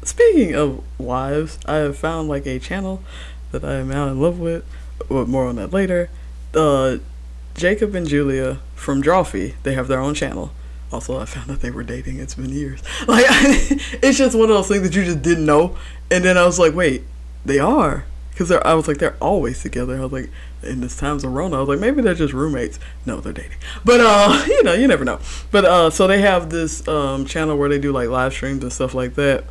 speaking of wives, I have found like a channel that I am now in love with. But more on that later. Uh, Jacob and Julia from Drawfee, they have their own channel. Also, I found that they were dating. It's been years. Like, it's just one of those things that you just didn't know. And then I was like, wait, they are. Because I was like, they're always together. I was like, in this times of Rona, I was like, maybe they're just roommates. No, they're dating. But, uh, you know, you never know. But, uh, so they have this um, channel where they do like live streams and stuff like that.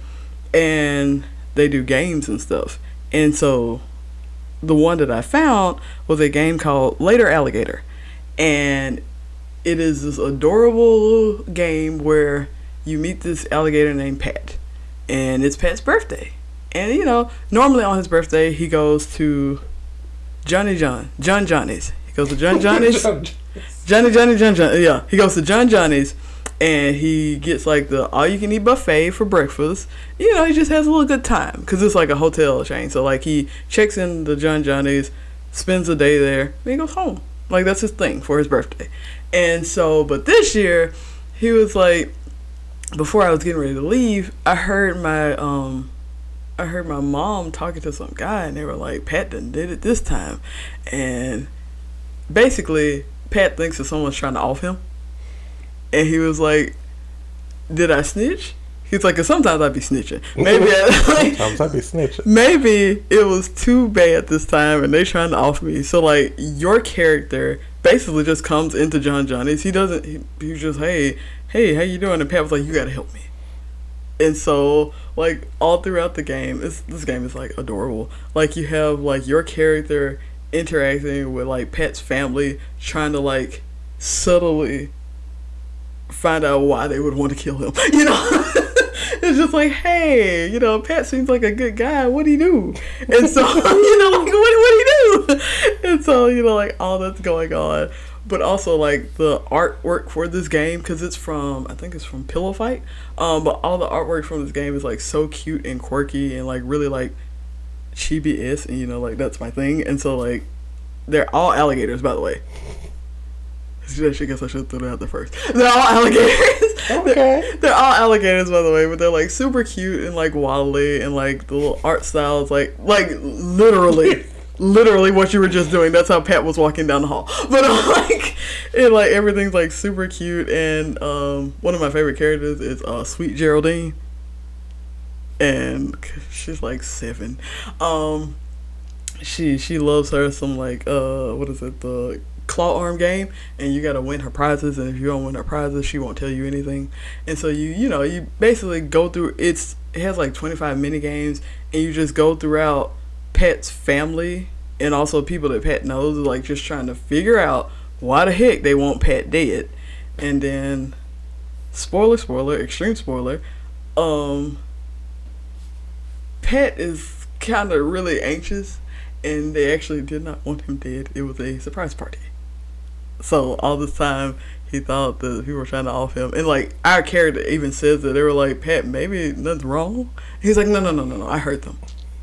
And they do games and stuff. And so the one that I found was a game called Later Alligator. And it is this adorable game where you meet this alligator named Pat. And it's Pat's birthday. And you know, normally on his birthday he goes to Johnny John. John Johnny's. He goes to John Johnny's. Johnny Johnny John John yeah. He goes to John Johnny's and he gets like the all you can eat buffet for breakfast. You know, he just has a little good time because it's like a hotel chain. So like he checks in the John Johnny's, spends a day there, then he goes home. Like that's his thing for his birthday. And so, but this year he was like, before I was getting ready to leave, I heard my um. I heard my mom talking to some guy, and they were like, "Pat done did it this time," and basically, Pat thinks that someone's trying to off him, and he was like, "Did I snitch?" He's like, "Cause sometimes I be snitching. Maybe, I, like, sometimes I'd be snitching. maybe it was too bad this time, and they trying to off me. So like, your character basically just comes into John Johnny's. He doesn't. He, he's just, hey, hey, how you doing? And Pat was like, you gotta help me. And so, like all throughout the game, this this game is like adorable. Like you have like your character interacting with like Pat's family, trying to like subtly find out why they would want to kill him. You know, it's just like, hey, you know, Pat seems like a good guy. What do he do? And so, you know, like what what do he do? And so, you know, like all that's going on. But also like the artwork for this game because it's from I think it's from Pillow Fight. Um, but all the artwork from this game is like so cute and quirky and like really like chibi is and you know like that's my thing. And so like they're all alligators by the way. I guess I should throw that out there first. They're all alligators. Okay. They're all alligators, by the way, but they're like super cute and like waddly, and like the little art style is like like literally, literally what you were just doing. That's how Pat was walking down the hall. But uh, like, and like everything's like super cute, and um, one of my favorite characters is uh, Sweet Geraldine, and she's like seven. Um, she she loves her some like uh what is it the claw arm game and you gotta win her prizes and if you don't win her prizes she won't tell you anything. And so you you know you basically go through it's it has like 25 mini games and you just go throughout pet's family and also people that pet knows like just trying to figure out why the heck they want pet dead. And then spoiler spoiler extreme spoiler um pet is kind of really anxious and they actually did not want him dead. It was a surprise party so all this time he thought that people were trying to off him, and like our character even says that they were like, "Pat, maybe nothing's wrong." He's like, "No, no, no, no, no. I heard them.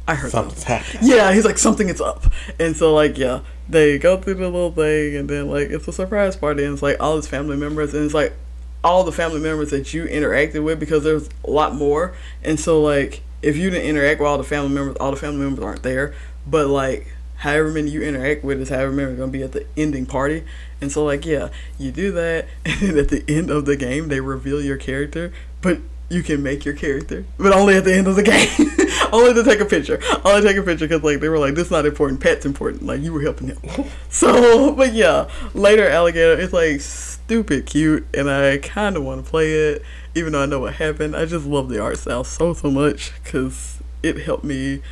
I heard Something's them." happening. Yeah, he's like, "Something is up," and so like, yeah, they go through the little thing, and then like it's a surprise party, and it's like all his family members, and it's like all the family members that you interacted with because there's a lot more, and so like if you didn't interact with all the family members, all the family members aren't there, but like however many you interact with is however many are going to be at the ending party. And so, like, yeah, you do that, and then at the end of the game, they reveal your character, but you can make your character, but only at the end of the game. only to take a picture. Only take a picture because, like, they were like, this is not important. Pet's important. Like, you were helping him. so, but yeah, later, Alligator, it's like stupid cute, and I kind of want to play it, even though I know what happened. I just love the art style so, so much because it helped me,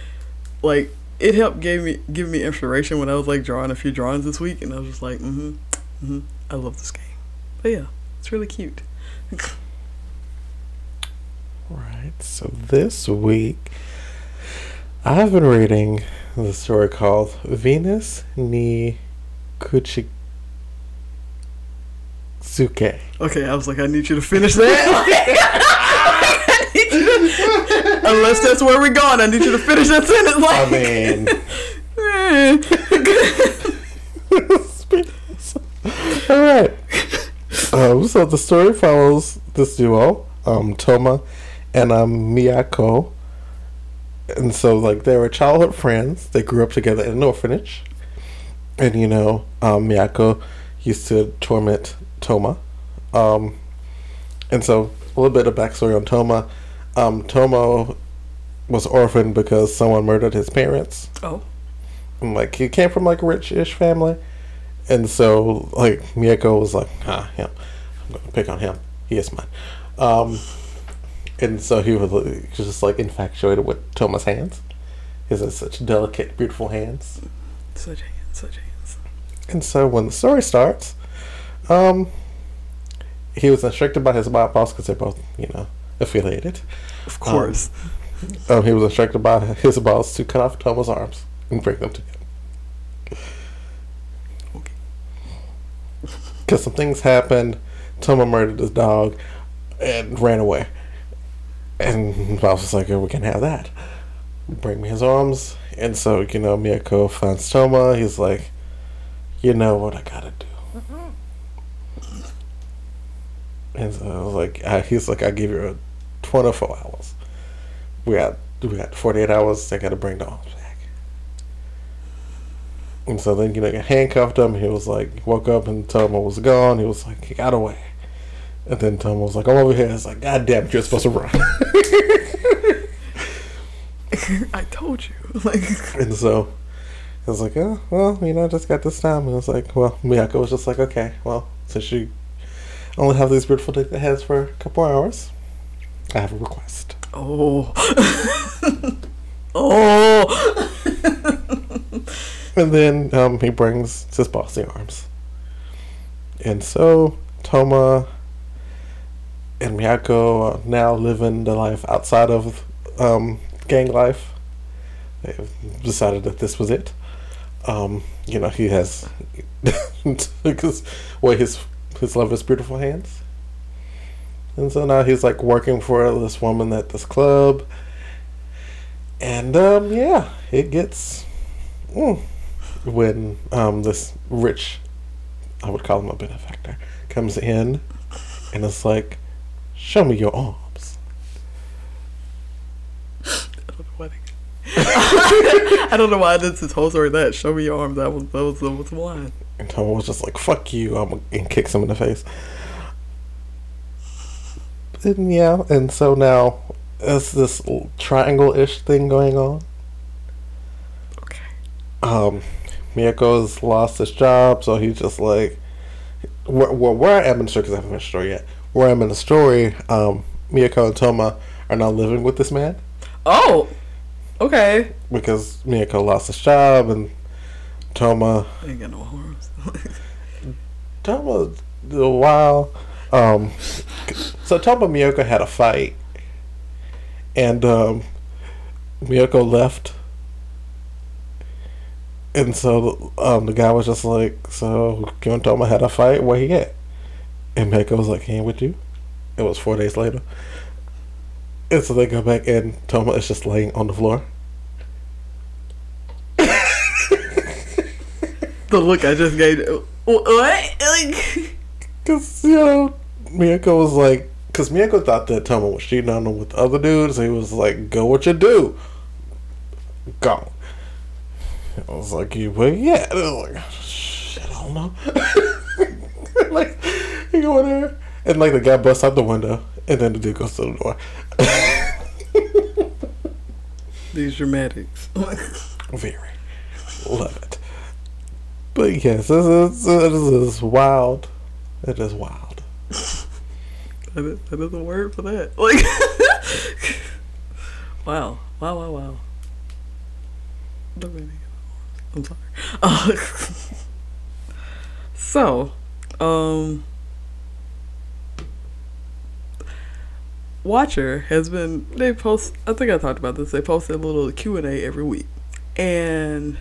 like, it helped gave me give me inspiration when I was like drawing a few drawings this week, and I was just like, mm-hmm, mm-hmm, I love this game. But yeah, it's really cute. Right. So this week, I've been reading the story called Venus ni Kuchizuke. Okay, I was like, I need you to finish that. To- Unless that's where we're going, I need you to finish that sentence. Like, I mean, all right. Um, so the story follows this duo, um, Toma and um, Miyako. And so, like, they were childhood friends. They grew up together in an orphanage. And, you know, um, Miyako used to torment Toma. Um, and so, a little bit of backstory on Toma. Um, Toma was orphaned because someone murdered his parents. oh, And, like he came from like a rich-ish family, and so like Miyako was like, ah, him, I'm gonna pick on him. He is mine. Um, and so he was just like infatuated with Toma's hands. He has such delicate, beautiful hands. such hands, such hands. And so when the story starts, um, he was instructed by his boss because they're both, you know, affiliated. Of course. Um, he was instructed by his boss to cut off Toma's arms and bring them to him. Because some things happened. Toma murdered his dog and ran away. And I was like, oh, we can have that. Bring me his arms. And so, you know, Miyako finds Toma. He's like, you know what I gotta do. Mm-hmm. And so I was like, I, he's like, I give you 24 hours. We got we got 48 hours. I gotta bring the arms back. And so then, you know, handcuffed him. He was like, woke up and Toma was gone. He was like, he got away. And then Toma was like, I'm over here. It's like, God damn it, you're supposed to run. I told you. Like, and so I was like, oh, well, you know, I just got this time. And I was like, well, Miyako was just like, okay, well, since you only have these beautiful dick heads for a couple hours, I have a request. oh, oh. And then um, he brings his boss the arms. And so Toma and Miyako are now living the life outside of um, gang life. They've decided that this was it. Um, you know, he has well his his love his beautiful hands. And so now he's like working for this woman at this club. And um, yeah, it gets mm, when um, this rich, I would call him a benefactor, comes in and it's like, show me your arms. I don't know why. They... I don't know why this is whole story. That show me your arms. That was that was that was the line. And Tom was just like, fuck you, um, and kicks him in the face. And yeah, and so now it's this triangle ish thing going on. Okay. Um, Miyako's lost his job, so he's just like, where, where, where I am in the story, because I haven't finished the story yet, where I'm in the story, um, Miyako and Toma are now living with this man Oh, okay. because Miyako lost his job and Toma I ain't got no arms. Toma a while. Um, so Toma and Miyako had a fight, and um, Miyako left, and so um, the guy was just like, "So you and Toma had a fight? Where he at?" And Miyako was like, "He ain't with you." It was four days later, and so they go back, and Toma is just laying on the floor. the look I just gave. What? Like, Cause you know, Miyako was like, cause Miyako thought that Toma was cheating on him with other dudes. He was like, "Go what you do, go." I was like, "You well, yeah." And I was like, "Shit, I don't know." like, you go in there, and like the guy busts out the window, and then the dude goes to the door. these dramatics. Very love it. But yes, this is, this is wild. It is wild. That is, that is a word for that. Like, wow, wow, wow, wow. Don't make me get I'm sorry. Uh, so, um, Watcher has been. They post. I think I talked about this. They post a little Q and A every week, and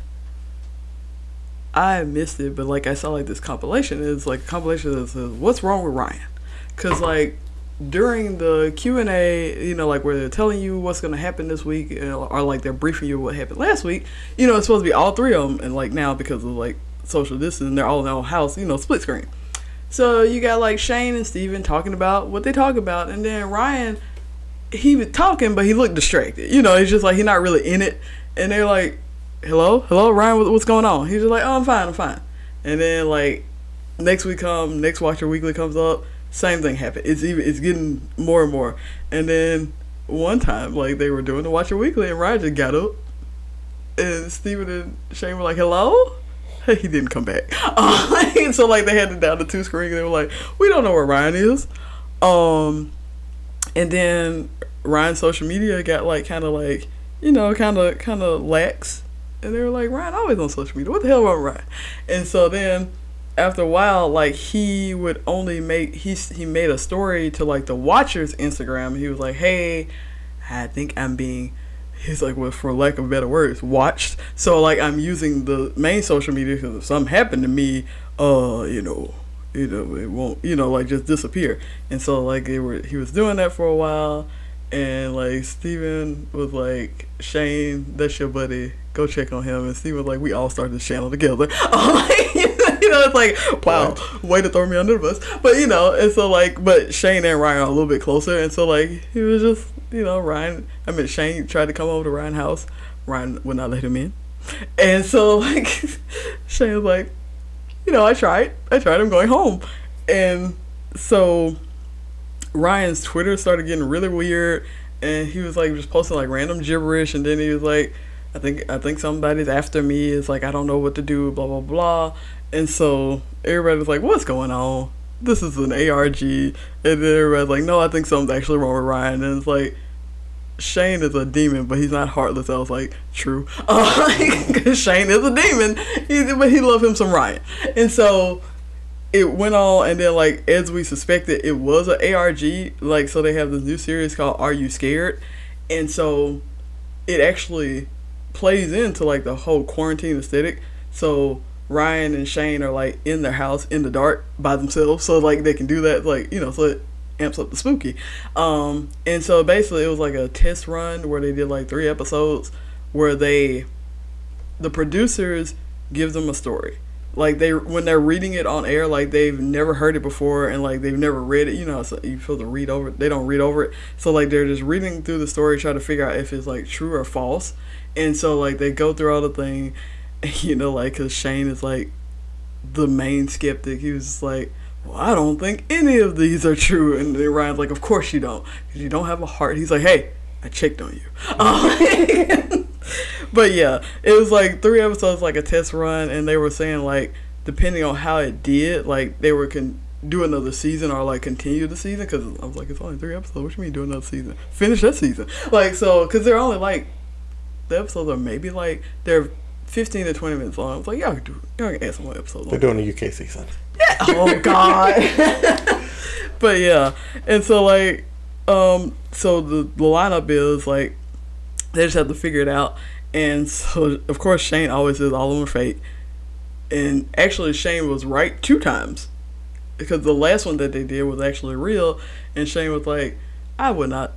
I missed it. But like I saw like this compilation. It's like a compilation that says what's wrong with Ryan, because like during the Q and A, you know, like where they're telling you what's going to happen this week, uh, or like they're briefing you what happened last week. You know, it's supposed to be all three of them, and like now because of like social distancing, they're all in their own house. You know, split screen. So you got like Shane and Steven talking about what they talk about, and then Ryan, he was talking, but he looked distracted. You know, he's just like he's not really in it. And they're like, "Hello, hello, Ryan, what's going on?" He's just like, "Oh, I'm fine, I'm fine." And then like next week come, next Watcher Weekly comes up, same thing happened. It's even it's getting more and more. And then one time, like they were doing the Watcher Weekly, and Ryan just got up, and Steven and Shane were like, "Hello." he didn't come back. Uh, so like they had it down to two screen. They were like, we don't know where Ryan is. Um, and then Ryan's social media got like kind of like you know kind of kind of lax, and they were like Ryan always on social media. What the hell wrong Ryan? And so then after a while, like he would only make he he made a story to like the Watchers Instagram. He was like, hey, I think I'm being he's like well for lack of better words watched. So like i'm using the main social media because if something happened to me uh you know you know it won't you know like just disappear. And so like they were he was doing that for a while. And like Steven was like Shane that's your buddy. Go check on him. And Steven was like we all started this channel together you know it's like wow way to throw me under the bus. But you know and so like but Shane and Ryan are a little bit closer. And so like he was just you know Ryan I mean Shane tried to come over to Ryan's house. Ryan would not let him in. And so like Shane was like you know I tried. I tried. I'm going home. And so Ryan's Twitter started getting really weird. And he was like just posting like random gibberish. And then he was like I think I think somebody's after me. It's like I don't know what to do, blah blah blah. And so everybody was like, What's going on? This is an ARG and then everybody's like, No, I think something's actually wrong with Ryan and it's like Shane is a demon, but he's not heartless. I was like, true. Uh, Shane is a demon, but he loved him some Ryan. And so it went on, and then like as we suspected, it was an ARG. Like so, they have this new series called "Are You Scared?" And so it actually plays into like the whole quarantine aesthetic. So Ryan and Shane are like in their house in the dark by themselves, so like they can do that. Like you know, so it amps up the spooky. Um, and so basically, it was like a test run where they did like three episodes where they, the producers, give them a story. Like they when they're reading it on air, like they've never heard it before and like they've never read it. You know, so you feel the read over. They don't read over it, so like they're just reading through the story, trying to figure out if it's like true or false. And so like they go through all the thing, you know, like because Shane is like the main skeptic. He was just like, well, I don't think any of these are true. And then Ryan's like, of course you don't, because you don't have a heart. He's like, hey, I checked on you. Um, but yeah, it was like three episodes, like a test run, and they were saying like depending on how it did, like they were can do another season or like continue the season because I was like, it's only three episodes. What you mean do another season? Finish that season, like so because they're only like the episodes are maybe like they're fifteen to twenty minutes long. I was like, y'all can do, y'all can add some more episodes. They're doing a UK season. Yeah. oh God. but yeah, and so like, um, so the the lineup is like they just have to figure it out, and so of course Shane always is all over fate, and actually Shane was right two times, because the last one that they did was actually real, and Shane was like, I would not.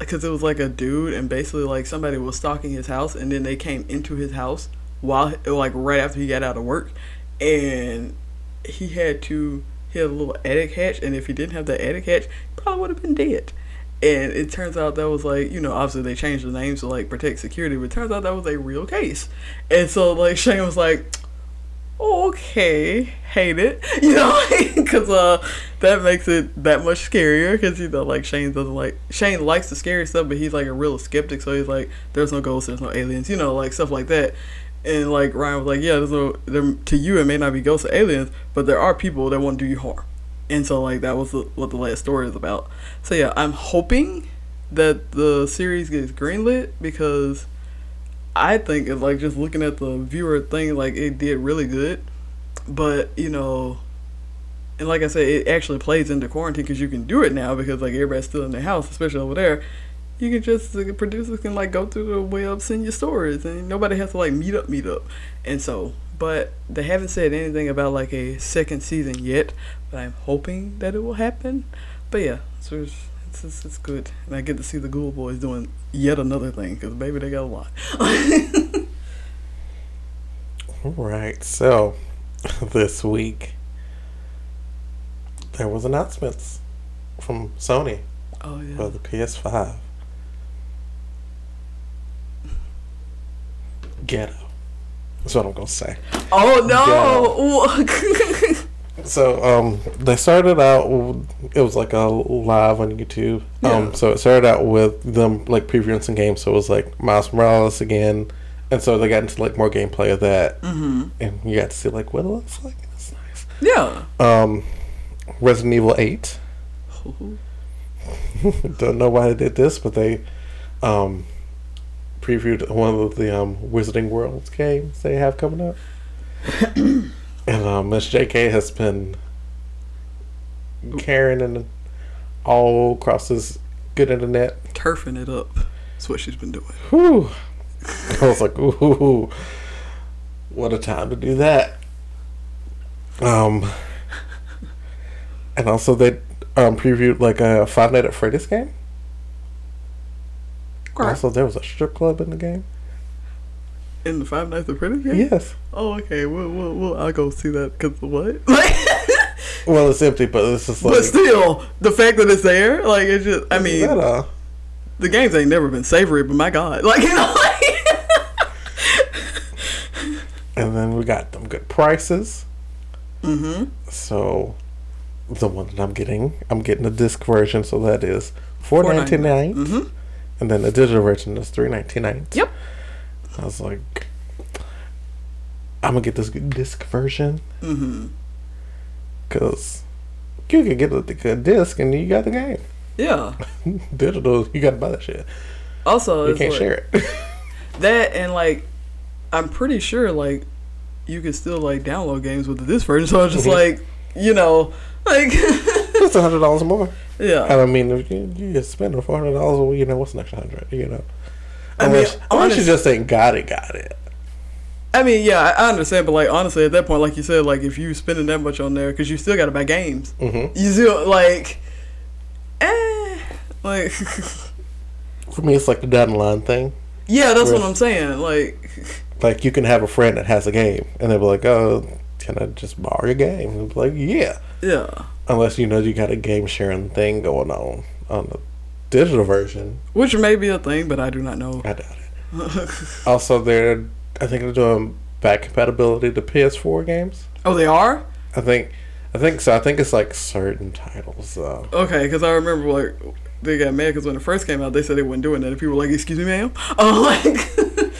Because it was like a dude, and basically like somebody was stalking his house, and then they came into his house while like right after he got out of work, and he had to he had a little attic hatch, and if he didn't have that attic hatch, he probably would have been dead. And it turns out that was like, you know, obviously they changed the name to like protect security, but it turns out that was a real case. And so like Shane was like, okay, hate it, you know, because uh, that makes it that much scarier. Because you know, like Shane doesn't like Shane likes the scary stuff, but he's like a real skeptic, so he's like, there's no ghosts, there's no aliens, you know, like stuff like that. And like Ryan was like, yeah, no, to you it may not be ghosts or aliens, but there are people that want to do you harm. And so like that was the, what the last story is about. So yeah, I'm hoping that the series gets greenlit because I think it's like just looking at the viewer thing, like it did really good. But you know, and like I said, it actually plays into quarantine because you can do it now because like everybody's still in the house, especially over there. You can just the producers can like go through the web, send your stories, and nobody has to like meet up, meet up. And so, but they haven't said anything about like a second season yet. But I'm hoping that it will happen. But yeah, so it's it's, it's, it's good, and I get to see the Ghoul Boys doing yet another thing because baby, they got a lot. All right, so this week there was announcements from Sony oh yeah. for the PS5. Ghetto. That's what I'm gonna say. Oh no! So um, they started out. It was like a live on YouTube. Yeah. Um, so it started out with them like previewing some games. So it was like Miles Morales again, and so they got into like more gameplay of that, mm-hmm. and you got to see like what it looks like. It's nice. Yeah. Um, Resident Evil Eight. Don't know why they did this, but they um, previewed one of the um, Wizarding Worlds games they have coming up. and um, Miss JK has been carrying it all across this good internet. Turfing it up. That's what she's been doing. Whew. I was like, ooh, what a time to do that. Um, and also they um, previewed like a Five Nights at Freddy's game. Also, there was a strip club in the game. In the Five Nights at Freddy's game? Yes. Oh, okay. Well, well, well I'll go see that because what? Well, it's empty, but it's just like. but still, the fact that it's there, like, it's just, I is mean, that a- the games ain't never been savory, but my God. Like, you know, like. and then we got them good prices. mm-hmm. So, the one that I'm getting, I'm getting the disc version, so that is four ninety nine, Mm-hmm. And then the digital version is three ninety nine. Yep. I was like, I'm gonna get this disc version Mm-hmm. because you can get a, a disc and you got the game. Yeah. Digital, you gotta buy that shit. Also, You it's can't like, share it. that and like, I'm pretty sure like, you can still like download games with the this version. So I was just Mhm. like, you know, like, it's a hundred dollars more. yeah. I don't mean if you, you spend four hundred dollars, well, you know what's an extra hundred? You know, I mean, unless, unless you just ain't got it, got it. I mean, yeah, I I understand, but like honestly, at that point, like you said, like if you spending that much on there, because you still got to buy games, hmm you still like, eh, like, For me, it's like the down the line thing. yeah, that's what I'm saying. Like, Like you can have a friend that has a game, and they'll be like, "Oh, can I just borrow your game?" And like, "Yeah," yeah, unless you know you got a game sharing thing going on on the digital version. which may be a thing, but I do not know. I doubt it. Also, they're I think they're doing back compatibility to PS4 games. oh, they are I think I think so. I think it's like certain titles. Uh, okay, because I remember like they got mad because when it first came out, they said they weren't doing that, and people were like, "Excuse me, ma'am," oh, like,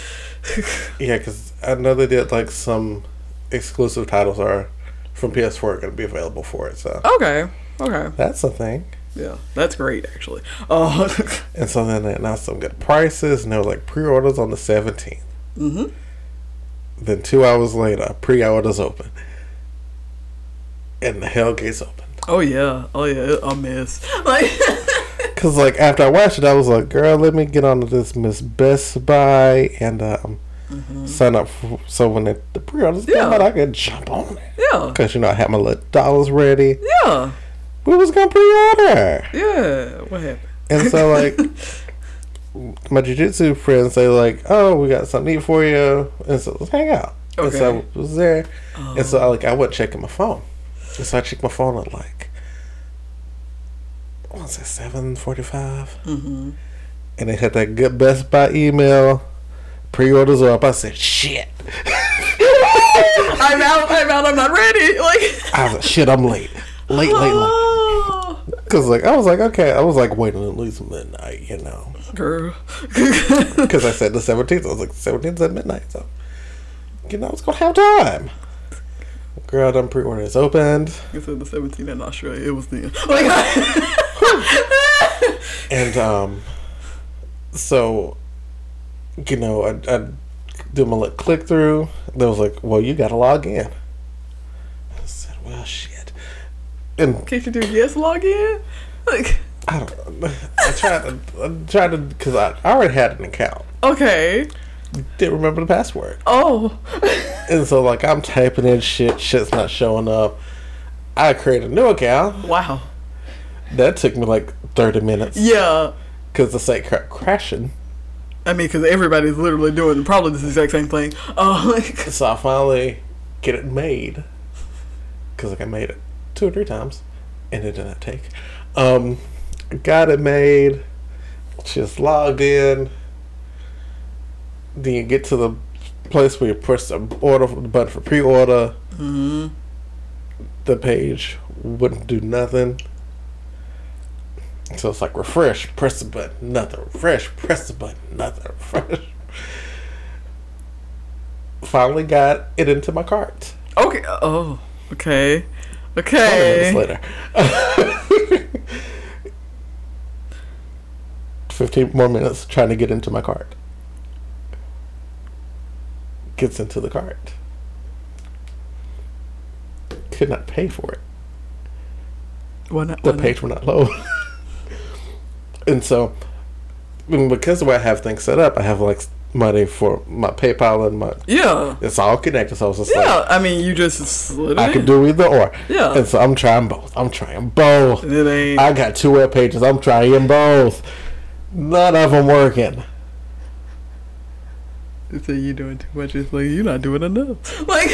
Yeah, because I know they did like some exclusive titles are from PS4 going to be available for it. So okay. Okay. that's a thing. Yeah, that's great actually. Uh, And so then they announced some good prices, and they were like pre-orders on the 17th. hmm Then two hours later, pre-orders open, and the hell gates open. Oh yeah. Oh yeah. A mess. Like. Cause like after I watched it, I was like, "Girl, let me get onto this Miss Best Buy and um, sign up." For, so when the, the pre-orders Mm-hmm. Yeah. come out, I could jump on it. yeah. Cause you know I had my little dollars ready. Yeah. We was gonna pre-order, Yeah. What happened? and so like my jujitsu friends say like, "Oh, we got something to eat for you," and so let's hang out. Okay. And so. I was there, and so I Oh. like I wasn't checking my phone, and so I checked my phone at like. I want to say seven forty-five. hmm and they had that good Best Buy email. Pre-orders are up. I said, "Shit!" I'm out. I'm out. I'm not ready. Like. I was like, "Shit! I'm late, late, late, late." Oh, Because like I was like, okay, I was like waiting at least midnight, you know, girl. because I said the 17th. I was like, 17th at midnight, so you know, it's gonna have time. Girl, them pre-orders opened, You said the 17 in Australia. It was then. Like. and um, so you know, I, I do my little click through. They was like, well, you gotta log in. I said, well, shit, and Can't you do yes log in? Like. I don't. I tried to. I tried to because I, I already had an account. Okay. Didn't remember the password, Oh. and so like I'm typing in shit. Shit's not showing up. I created a new account. Wow. That took me like 30 minutes Yeah. because the site kept crashing. I mean, because everybody's literally doing probably the exact same thing. Oh, like. So I finally get it made because like I made it two or three times, and it did not take. Um, got it made. Just logged in. Then you get to the place where you push the order the button for pre-order. hmm The page wouldn't do nothing. So it's like refresh, press the button, nothing. Refresh, press the button, nothing. Refresh. Finally got it into my cart. Okay. Oh. Okay. 20 minutes Okay. later. 15 more minutes trying to get into my cart. Gets into the cart. Could not pay for it. Why not? The why not? page will not load. And so, because the way I have things set up, I have like money for my PayPal and my. Yeah. It's all connected, so I was just Yeah. like, I mean, you just slid I could do either or. Yeah. And so I'm trying both. I'm trying both. It ain't. I got two web pages. I'm trying both. None of them working. They say you doing too much. It's like you're not doing enough. Like.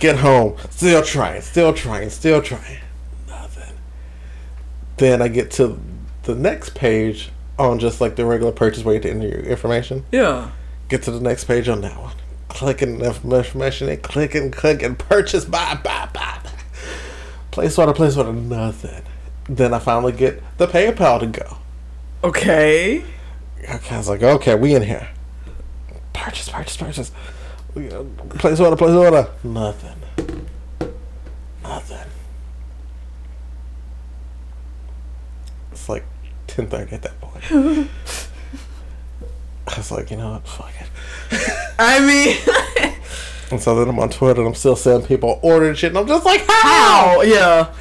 Get home. Still trying. Still trying. Still trying. Nothing. Then I get to the next page on just like the regular purchase where you enter your information. yeah. Get to the next page on that one. Clicking information and clicking, clicking, purchase, buy, buy, buy. Place order, place order, nothing. Then I finally get the PayPal to go. Okay. Okay, I was like, okay, we in here. Purchase, purchase, purchase. Uh, Place order, place order. Nothing. Nothing. It's like ten thirty at that point. I was like, you know what, fuck it. I mean, And so then I'm on Twitter and I'm still seeing people ordering shit, and I'm just like, how? how? Yeah.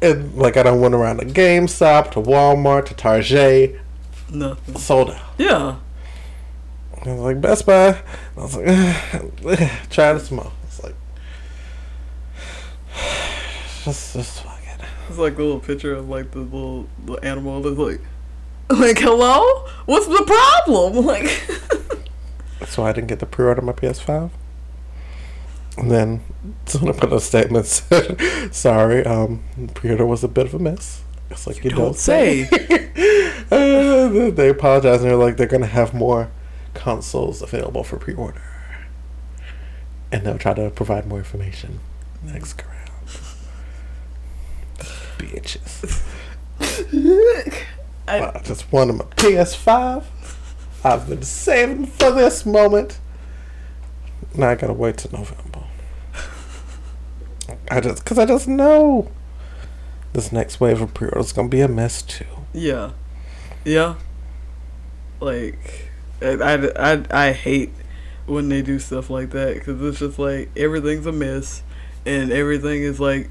And like, I done went around to GameStop, to Walmart, to Target, Nothing. sold out. Yeah. I was like, Best Buy. I was like, try this more. It's like, just, just. It's like a little picture of like the little the animal that's like, like hello, what's the problem? Like, So I didn't get the pre-order my PS5. And then someone put a statement said, "Sorry, um, pre-order was a bit of a mess." It's like you, don't don't, say. Uh, they apologize and they're like they're gonna have more consoles available for pre-order, and they'll try to provide more information next go Bitches. I, I just wanted my PS5. I've been saving for this moment. Now I gotta wait till November. I just, cause I just know this next wave of pre-orders is gonna be a mess too. Yeah, yeah. Like, I, I, I, I hate when they do stuff like that because it's just like everything's a mess, and everything is like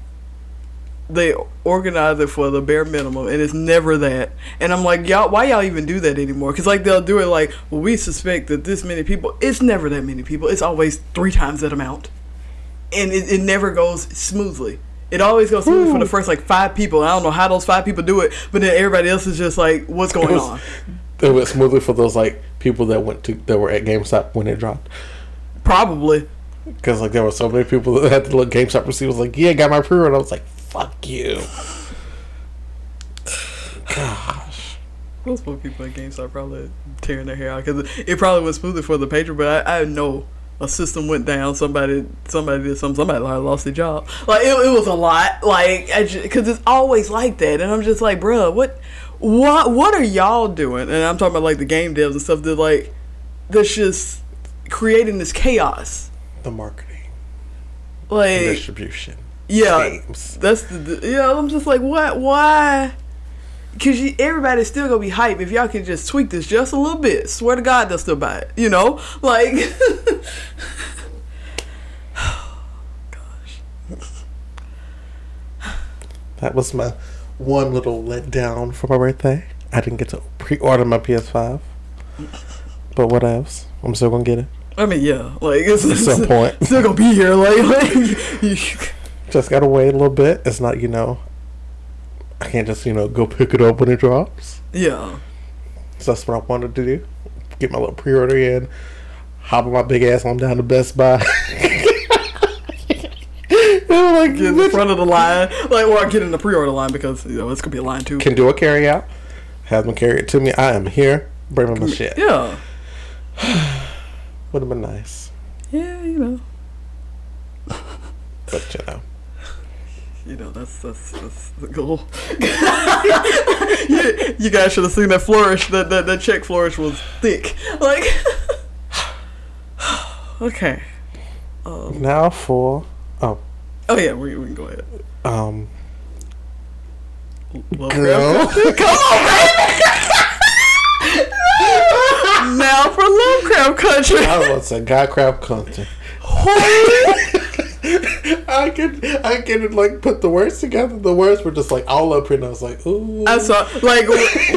they organize it for the bare minimum, and it's never that. And I'm like, y'all, why y'all even do that anymore? Because like they'll do it like, well, we suspect that this many people. It's never that many people. It's always three times that amount, and it, it never goes smoothly. It always goes smoothly for the first like five people. I don't know how those five people do it, but then everybody else is just like, what's going It was- on? It went smoothly for those like people that went to that were at GameStop when it dropped. Probably. Because like there were so many people that had to look GameStop receipt was like, yeah, got my pre-order. And I was like, fuck you. Gosh. Those poor people at GameStop probably tearing their hair out because it probably was smoother for the patron, but I, I know a system went down. Somebody, somebody did something. Somebody lost their job. Like it, it was a lot. Like because it's always like that, and I'm just like, bruh, what, what, what are y'all doing? And I'm talking about like the game devs and stuff. That like, that's just creating this chaos. The marketing, Like distribution, yeah, games. that's the, the yeah. I'm just like, what? Why? Cause you, everybody's still gonna be hype if y'all can just tweak this just a little bit. Swear to God, they'll still buy it. You know, like. That was my one little letdown for my birthday. I didn't get to pre-order my PS5, but what else? I'm still gonna get it I mean, yeah, like it's, at some point. still gonna be here. Like, like you, Just gotta wait a little bit. It's not, you know, I can't just, you know, go pick it up when it drops. yeah, So that's what I wanted to do. Get my little pre-order in. Hop on my big ass on down to Best Buy. Like, get in the front of the line. Like, or get in the pre-order line because you know it's gonna be a line too. can do a carry out. Have them carry it to me. I am here. Bring me my shit. Yeah, Would have been nice, yeah, you know, but you know. you know that's that's that's the goal. you, you guys should have seen that flourish. That that that check flourish was thick. Like, okay. Um, Now for oh oh yeah, we, we can go ahead. um Love girl. Come on, baby. Now for Lovecraft Country. I was about to say God crap country. I could I could like put the words together. The words were just like all up here, and I was like, ooh. I saw like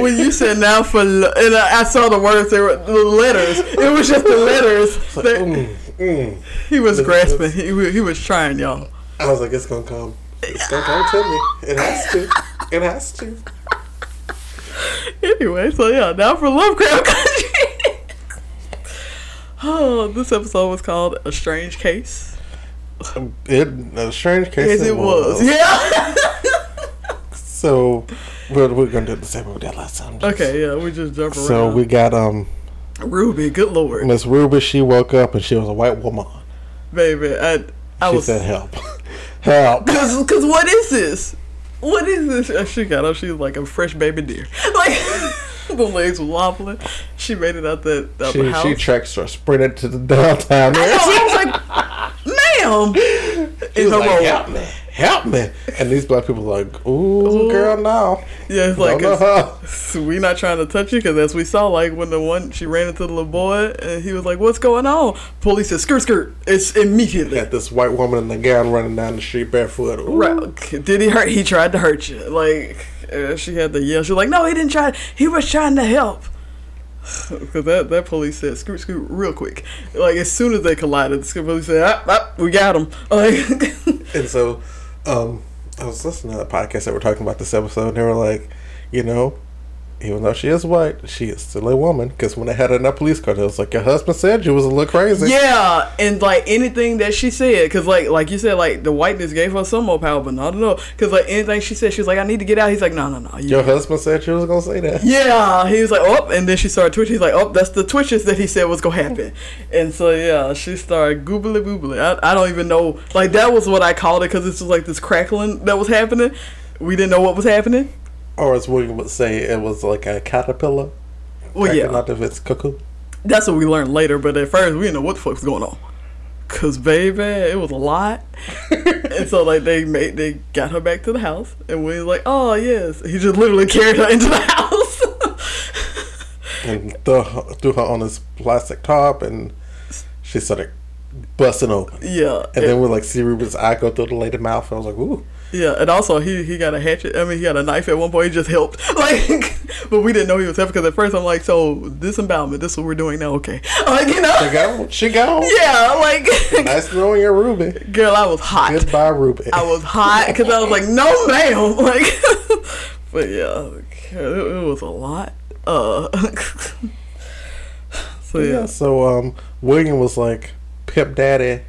when you said now for lo- and I, I saw the words they were the letters. It was just the letters. Like, that mm, mm. he was This- grasping. this- He, he was trying, y'all. I was like, it's gonna come. It's gonna come to me. It has to. It has to. Anyway, so yeah, now for Lovecraft Country. Oh, this episode was called "A Strange Case." It a strange case. Yes, it was. Yeah. So we're, we're gonna do the same we did last time. okay, yeah, we just jump around. So we got um Ruby, good lord, Miss Ruby. She woke up and she was a white woman. baby, I I She was said, "Help, help." Cause, cause what is this? What is this? Uh, She got up. She was like a fresh baby deer. Like the legs were wobbling. She made it out the out She the house. she tracks her, sprinted to the downtown. I, know, I was like, ma'am, She was her like, help me, help me. And these black people were like, ooh, Ooh. girl, no. Yeah, it's like know 'cause her. we not trying to touch you because as we saw, like when the one she ran into the little boy and he was like, "What's going on?" Police said, "Skirt, skirt." It's immediately. Got this white woman in the gown running down the street barefoot. Ooh. Right. Did he hurt? He tried to hurt you. Like uh, she had to yell. She was like, "No, he didn't try. He was trying to help." Because that, that police said, "Scoot, scoot, real quick." Like as soon as they collided, the police said, "Ah, ah, we got him." Like, And so, um, I was listening to a podcast that we're talking about this episode, and they were like, you know, even though she is white, she is still a woman. Because when they had her in that police car, it was like, your husband said you was a little crazy. yeah, and like anything that she said, because like like you said, like the whiteness gave her some more power, but not enough. Because like anything she said, she was like, "I need to get out." He's like, "No, no, no." You Your husband said you was going to say that. Yeah, he was like, oh, and then she started twitching. He's like, oh, that's the twitches that he said was gonna happen. And so yeah, she started goobly boobly. I, I don't even know. Like that was what I called it because this was like this crackling that was happening. We didn't know what was happening. Or as William would say, it was like a caterpillar Well, yeah, out of its cocoon. That's what we learned later, but at first we didn't know what the fuck was going on. Cause baby, it was a lot, and so like they made they got her back to the house, and we was like, oh yes, he just literally carried her into the house. and threw her, threw her on this plastic top, and she started busting open. yeah, And then we like see Ruby's eye go through the lady mouth. and I was like, ooh. Yeah, and also he he got a hatchet. I mean, he got a knife at one point. He just helped, like, but we didn't know he was helping because at first I'm like, so disembowelment. This is what we're doing now, okay? Like, you know, She go. She go. yeah, like, Nice knowing you, Ruby. girl, I was hot. Goodbye, Ruby. I was hot because I was like, no, ma'am, like, but yeah, it, it was a lot. Uh, so yeah. yeah, So um, William was like, Pip Daddy.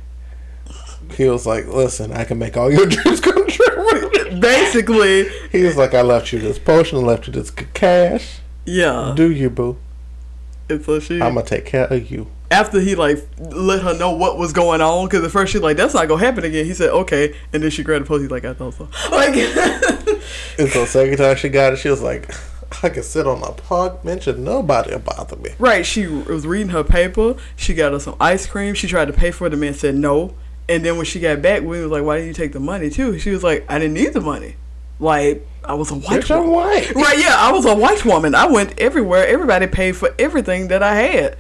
He was like, listen, I can make all your dreams come true. basically, he was like, I left you this potion, left you this cash. yeah. Do you, boo? And so she, I'm gonna take care of you. after he like let her know what was going on, because at first she like, "That's not gonna happen again." He said, "Okay," and then she grabbed the post. He's like, "I thought so." Like, And so second time she got it, she was like, I can sit on a park bench and nobody will bother me. right? She was reading her paper. She got her some ice cream. She tried to pay for it. The man said no. And then when she got back, we was like, "Why didn't you take the money too?" She was like, "I didn't need the money. Like, I was a white Bitch, woman." white. Right? Yeah, I was a white woman. I went everywhere. Everybody paid for everything that I had.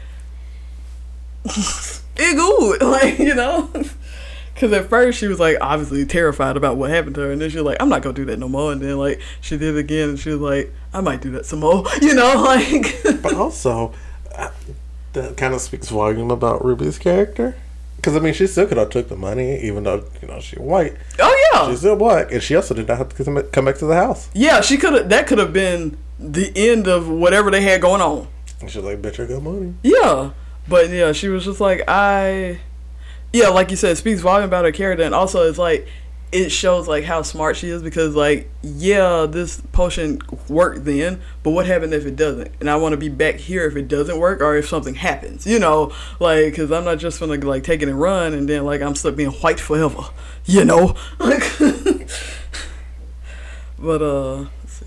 it good, like you know. Because at first she was like obviously terrified about what happened to her, and then she was like, "I'm not gonna do that no more." And then like she did it again, and she was like, "I might do that some more," you know, like. But also, uh, that kind of speaks volume about Ruby's character. Because I mean, she still could have took the money, even though you know she's white. oh yeah, She's still black, and she also did not have to come back to the house. yeah. She could have. That could have been the end of whatever they had going on. And she's like, "Bitch, I got money." Yeah, but yeah, she was just like I. Yeah, like you said, it speaks volume about her character, and also it's like it shows like how smart she is because like yeah, this potion worked then, but what happened if it doesn't? And I want to be back here if it doesn't work or if something happens, you know, like because I'm not just gonna like take it and run and then like I'm stuck being white forever, you know. like but uh, let's see.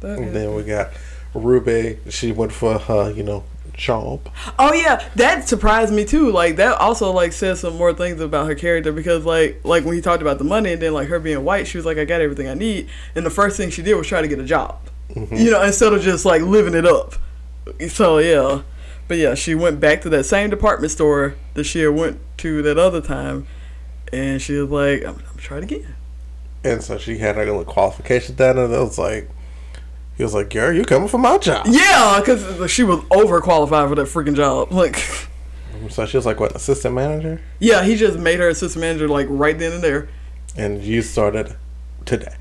That And is- then we got Ruby. She went for her, you know, job. Oh yeah, that surprised me too. Like that also like says some more things about her character because like like when he talked about the money and then like her being white, she was like, I got everything I need, and the first thing she did was try to get a job, mm-hmm. you know, instead of just like living it up. So yeah, but yeah, she went back to that same department store that she had went to that other time, and she was like, I'm, I'm gonna try it again. And so she had her little qualification done, and it was like, he was like, "Girl, you coming for my job?" Yeah, because she was overqualified for that freaking job. Like, So she was like, "What, assistant manager?" yeah, he just made her assistant manager like right then and there. And you started today.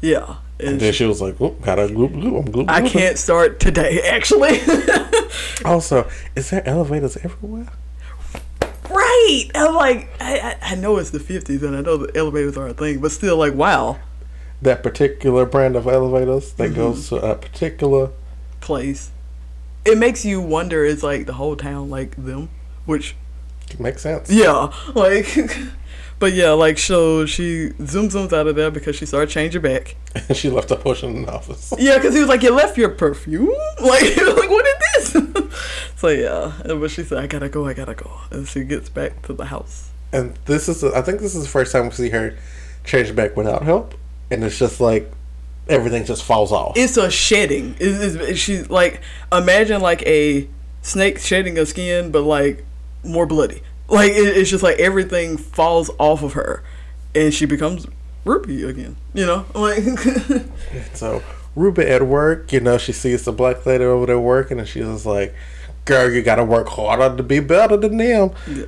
Yeah, And and then she was like, "Oop, gotta gloop gloop." I'm gloop, I can't start today, actually. Also, is there elevators everywhere? right. I'm like, I, I, I know it's the 50s and I know the elevators are a thing, but still, like, wow. That particular brand of elevators that Mm-hmm. goes to a particular. Place. It makes you wonder, is like the whole town like them? Which, Makes sense. yeah, like, but yeah, like, so she zoom zooms out of there because she started changing back. And she left a potion in the office. Yeah, because he was like, you left your perfume? Like, he was like, what is this? so yeah, but she said, I gotta go, I gotta go. And she gets back to the house. And this is, I think this is the first time we see her change back without help. And it's just like everything just falls off. it's a shedding. It's, it's, she's like imagine like a snake shedding a skin, but like more bloody. Like it, it's just like everything falls off of her, and she becomes Ruby again. You know, like So Ruby at work, you know, she sees the black lady over there working, and she's just like, "Girl, you gotta work harder to be better than them." yeah.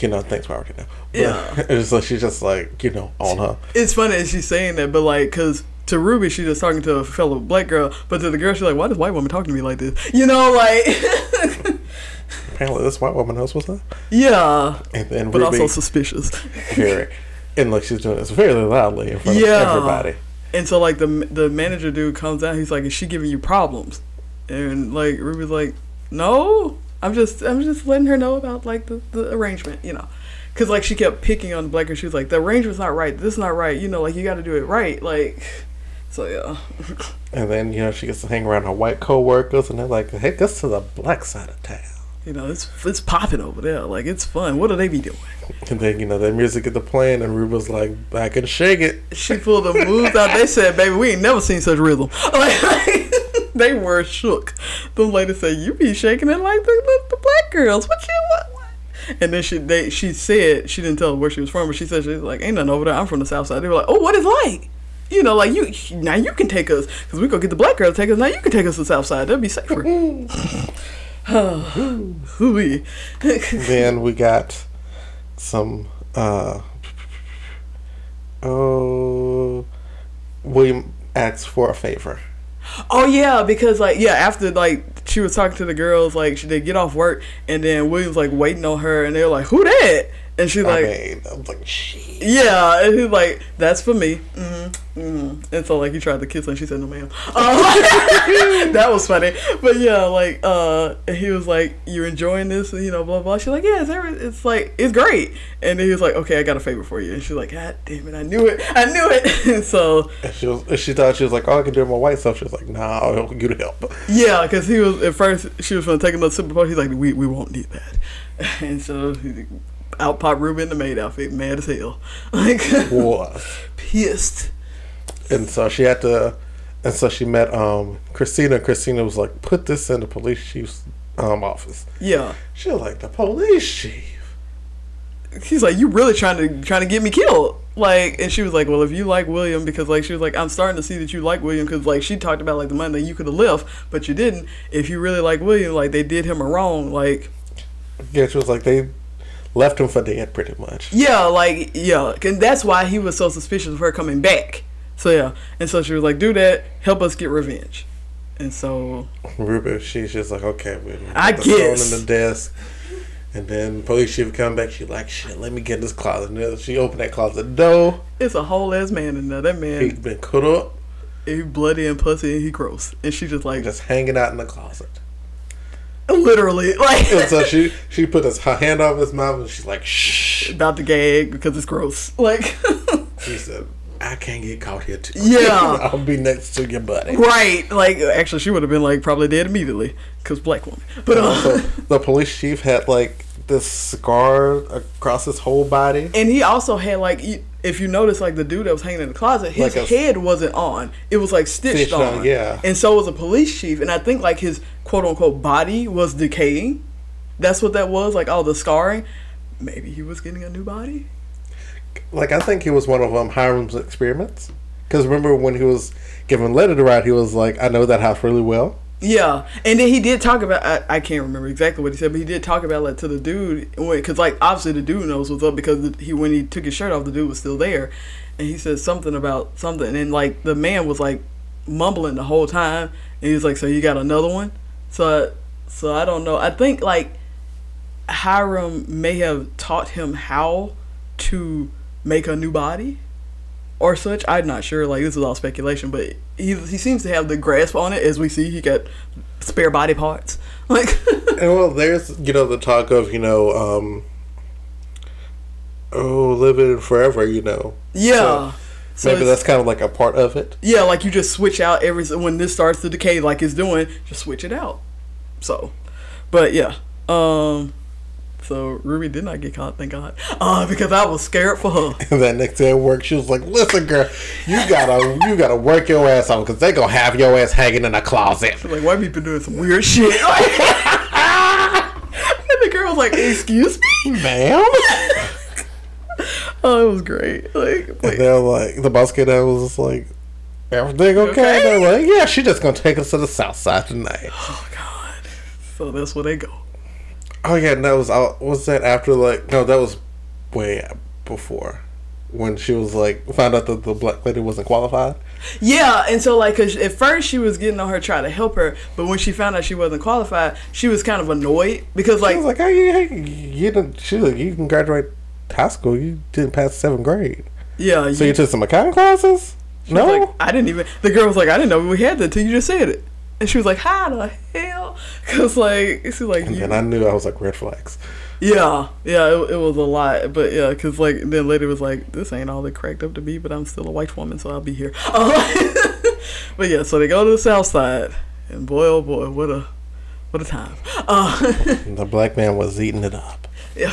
You know, thanks for already know. But Yeah. it's like she's just like, you know, on her. it's funny that she's saying that, but like because. To Ruby, she's just talking to a fellow black girl, but to the girl, she's like, "Why does white woman talk to me like this?" You know, like, Apparently, this white woman knows what's up. yeah, And then but Ruby, also suspicious. very, and like she's doing this very loudly in front Yeah. of everybody. And so like the the manager dude comes out, he's like, "Is she giving you problems?" And like Ruby's like, "No, I'm just I'm just letting her know about like the, the arrangement, you know." Cause like she kept picking on the black girl. She was like, "The arrangement's not right. This is not right. You know, like you got to do it right." Like, So yeah, And then, you know, she gets to hang around her white co-workers and they're like, hey, this to the black side of town. you know it's it's popping over there. Like it's fun. What do they be doing? And then, you know, their music get to playing and Ruby's like, I can shake it. She pulled the moves out. They said, "Baby, we ain't never seen such rhythm." Like, they were shook. The lady said, "You be shaking it like the, the, the black girls. What you what?" what?" And then she they she said she didn't tell where she was from, but she said she's like, "Ain't nothing over there. I'm from the south side." They were like, "Oh, what is like?" You know, like you now you can take us because we go get the black girl to take us. Now you can take us to the south side. That'd be safer. Hooey. then we got some, uh, oh, William asks for a favor. Oh yeah, because like yeah, after like she was talking to the girls, like she they get off work, and then William's like waiting on her, and they're like, "Who that?" And she's like, I mean, I was like, shit. "Yeah," and he's like, "That's for me." Mm-hmm. Mm-hmm. And so like he tried to kiss her, and she said, "No, ma'am." Uh, that was funny, but yeah, like uh, he was like, "You're enjoying this?" You know, blah blah. She's like, "Yeah, it's, every- it's like it's great." And then he was like, "Okay, I got a favor for you." And she's like, "God damn it, I knew it, I knew it." and so And she was, she thought she was like, oh, I can do it my white stuff. She was like, nah, I'll get you to help. Yeah, because he was at first she was gonna take another sip before he's like, we we won't need that, and so he- out popped Ruby in the maid outfit, mad as hell, like Was. pissed. And so she had to, and so she met um Christina. Christina was like, put this in the police chief's um office. Yeah, She was like, the police chief. he's like, you really trying to trying to get me killed, like, and she was like, well, if you like William, because like she was like, I'm starting to see that you like William, because like she talked about like the money that you could have left, but you didn't. If you really like William, like they did him a wrong, like Yeah, she was like, they left him for dead pretty much. Yeah, like yeah, and that's why he was so suspicious of her coming back. So yeah, and so she was like, "Do that, help us get revenge." And so Ruby, she's just like, okay, we I put the phone in the desk. And then police chief come back. She like, shit, let me get in this closet. And she opened that closet door. it's a whole ass man in there. That man he's been cut up, he bloody and pussy, and he gross. And she just like just hanging out in the closet. Literally like And so she she put his, her hand over his mouth and she's like, shh. about to gag because it's gross. Like She said, I can't get caught here too. Yeah. I'll be next to your buddy. right, like actually she would have been like probably dead immediately because black woman. But uh, the police chief had like this scar across his whole body. and he also had like. If you notice, like the dude that was hanging in the closet, his Like a- head wasn't on; it was like stitched, Stitched on, on. yeah. And so was a police chief, and I think like his quote unquote body was decaying. That's what that was, like all the scarring. Maybe he was getting a new body. Like I think he was one of um, Hiram's experiments. Because remember when he was giving letter to ride, he was like, "I know that house really well." Yeah, and then he did talk about. I, I can't remember exactly what he said, but he did talk about like to the dude because like obviously the dude knows what's up because he when he took his shirt off, the dude was still there, and he said something about something, and like the man was like mumbling the whole time, and he was like, "So you got another one?" So so I don't know. I think like Hiram may have taught him how to make a new body or such. I'm not sure. Like this is all speculation, but he he seems to have the grasp on it. As we see, he got spare body parts. Like And well, there's you know the talk of you know, um, oh, living forever. You know, yeah. So maybe that's kind of like a part of it. yeah, like you just switch out every when this starts to decay, like it's doing, just switch it out. So, but yeah. Um. So Ruby did not get caught, thank God. Uh, because I was scared for her. And then next day at work, she was like, "Listen, girl, you gotta you gotta work your ass off because they gonna have your ass hanging in a closet." Like white people doing some weird shit. and the girl was like, "Excuse me." Ma'am. Oh, it was great. Like, wait, they're like, the boss kid was just like, everything okay? Okay. They're like, yeah, she just gonna take us to the south side tonight. oh God. So that's where they go. Oh yeah, and that was out. Was that after like? No, that was way before when she was like found out that the black lady wasn't qualified. Yeah, and so like, cause at first she was getting on her trying to help her, but when she found out she wasn't qualified, she was kind of annoyed because like, was like, oh, you, you didn't. She was like, you can graduate high school. You didn't pass seventh grade, yeah, so you took some accounting classes. she No, like, I didn't even. The girl was like, I didn't know we had that till you just said it, and she was like, how the hell? Cause like, she's like, and then I knew I was like red flags. yeah, yeah, it, it was a lot, but yeah, cause like then later was like, this ain't all it cracked up to be, but I'm still a white woman, so I'll be here. but yeah, so they go to the south side, and boy, oh boy, what a what a time. Uh, The black man was eating it up. yeah,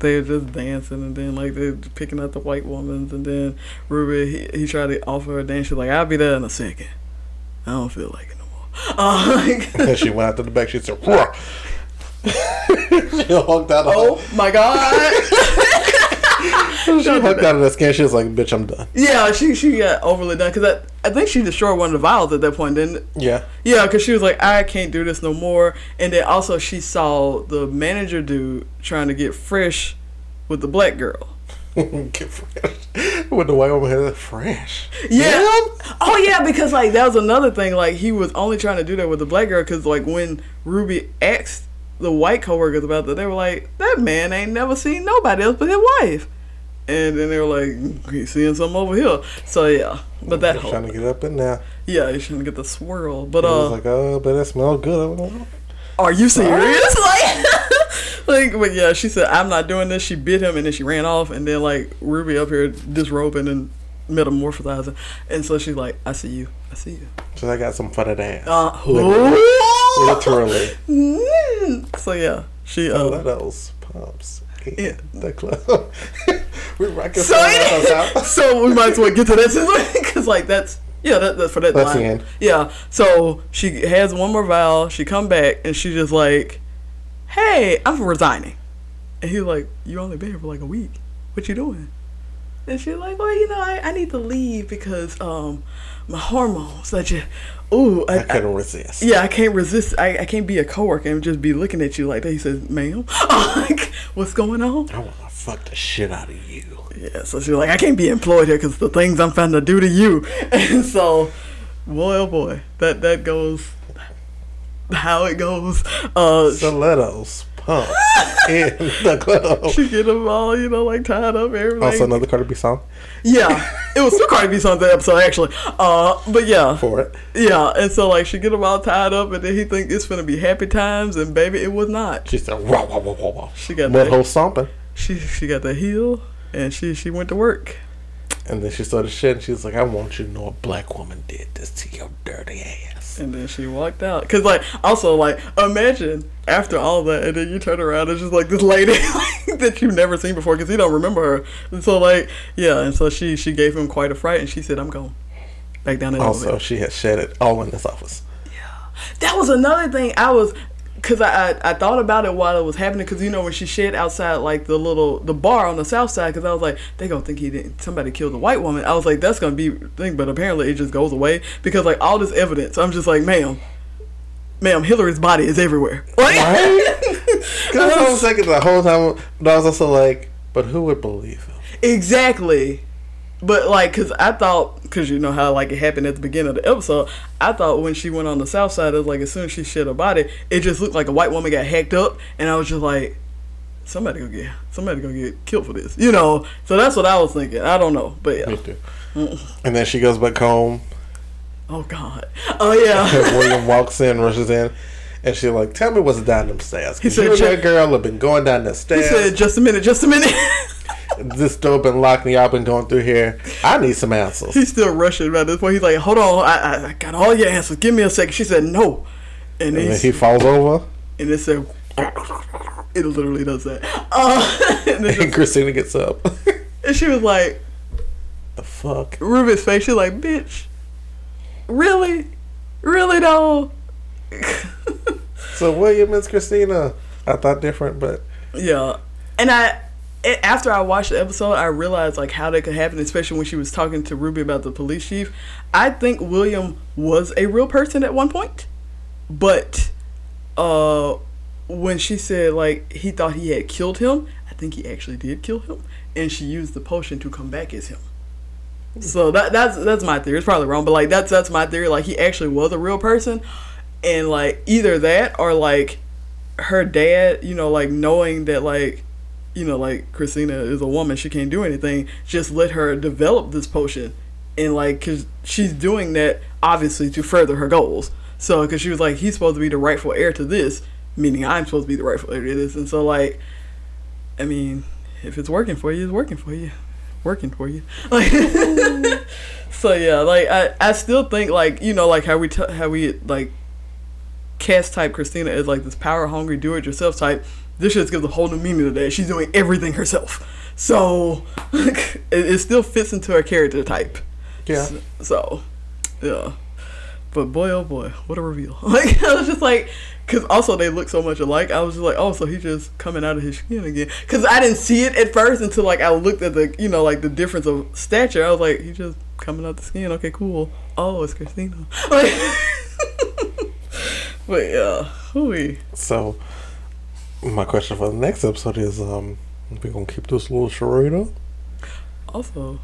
they're just dancing, and then like they're picking up the white woman's, and then Ruby he, he tried to offer her a dance. She's like, "I'll be there in a second. I don't feel like it no more." Uh, she went out to the back. She said, "Whoa." she out. Oh my god! she hugged out of that skin. She was like, "Bitch, I'm done." yeah, she she got overly done because I I think she destroyed one of the vials at that point, didn't? Yeah. Yeah, because she was like, I can't do this no more. And then also she saw the manager dude trying to get fresh with the black girl. Get fresh. With the white woman had fresh. Yeah. Oh yeah, because like that was another thing. Like he was only trying to do that with the black girl because like when Ruby asked the white coworkers about that, they were like, "That man ain't never seen nobody else but his wife." And then they were like, "He's seeing something over here." So yeah, but that whole trying to get up in there. yeah, he's trying to get the swirl. But I was uh, like, "Oh, but that smells good." Are you serious? Like, like, but yeah, she said, I'm not doing this. She bit him and then she ran off. And then, like, Ruby up here disrobing and metamorphosizing. And so she's like, I see you. I see you. So I got some fun at ass. Uh, Literally. Literally. Mm. So yeah, she, Oh, uh, those pumps. Yeah. The club. we rocking so, out. so we might as well get to that because, like, that's, yeah, that, that's for that That's line. Yeah. So she has one more vow. She come back and she just like, "Hey, I'm resigning." And he's like, "You only been here for like a week. What you doing?" And she's like, "Well, you know, I, I need to leave because um my hormones. That just ooh, I, I couldn't resist. yeah, I can't resist. I, I can't be a coworker and just be looking at you like that." He says, "Ma'am, like, what's going on?" I want to fuck the shit out of you. Yeah, so she's like, I can't be employed here because the things I'm trying to do to you. And so, boy, oh boy, that that goes how it goes. Uh, Stilettos, pumps in the club. she get them all, you know, like tied up, everything. Also, another Cardi B song yeah, it was two Cardi B songs that episode actually. Uh, but yeah, for it. yeah, and so like she get them all tied up, and then he think it's gonna be happy times, and baby, it was not. She said, "Wow, wow, wow, wow, wow." She got that. hole stomping. She she got the heel, and she she went to work. And then she started shit, and she was like, "I want you to know a black woman did this to your dirty ass." And then she walked out. Cause like also like imagine after all that, and then you turn around and just like this lady that you've never seen before, cause you don't remember her. And so like yeah, and so she she gave him quite a fright, and she said, "I'm going back down the Also, elevator." she had shed it all in this office. Yeah. That was another thing I was. Cause I, I, I thought about it while it was happening. Cause you know when she shed outside like the little the bar on the south side. Cause I was like they gonna think he didn't somebody killed a white woman. I was like that's gonna be thing. But apparently it just goes away because like all this evidence. I'm just like ma'am, ma'am, Hillary's body is everywhere. Like, Right? Because I was thinking the whole time, but I was also like, "But who would believe him?" Exactly. But like, cause I thought, cause you know how like it happened at the beginning of the episode. I thought when she went on the south side, it was like as soon as she shed her body, it just looked like a white woman got hacked up, and I was just like, somebody gonna get, somebody gonna get killed for this, you know. So that's what I was thinking. I don't know, but yeah. And then she goes back home. Oh God. Oh yeah. William walks in, rushes in, and she's like, "Tell me what's down them stairs." He said, you and "Check- that girl have been going down the stairs. he said, just a minute, just a minute. this door been locked, and y'all been going through here. I need some answers. He's still rushing by this point. He's like, hold on, I, I, I got all your answers. Give me a second. She said no, and, And then he falls over, and it said, it literally does that. Uh, and, and Christina gets up. and she was like, the fuck? Ruben's face. She's like, bitch, really, really though. So William and Christina, I thought different, but yeah, and I. After I watched the episode, I realized like how that could happen, especially when she was talking to Ruby about the police chief. I think William was a real person at one point, but uh, when she said like he thought he had killed him, I think he actually did kill him, and she used the potion to come back as him. So that that's that's my theory. It's probably wrong, but like that's that's my theory. Like he actually was a real person, and like either that or like her dad, you know, like knowing that like you know like Christina is a woman, she can't do anything. Just let her develop this potion, and like cause she's doing that obviously to further her goals. So because she was like he's supposed to be the rightful heir to this, meaning I'm supposed to be the rightful heir to this, and so like, I mean, if it's working for you, it's working for you working for you. Like, So yeah, like I, I still think like you know like how we t- how we like cast type Christina as like this power hungry do it yourself type. This just gives a whole new meaning to that. She's doing everything herself, so it, it still fits into her character type. Yeah. So, yeah. But boy, oh boy, what a reveal! Like I was just like, because also they look so much alike. I was just like, oh, so he's just coming out of his skin again. Because I didn't see it at first until like I looked at the, you know, like the difference of stature. I was like, he's just coming out of the skin. Okay, cool. Oh, it's Christina. Like, but yeah, hooey. So, my question for the next episode is: um, we gonna keep this little charade up? Also,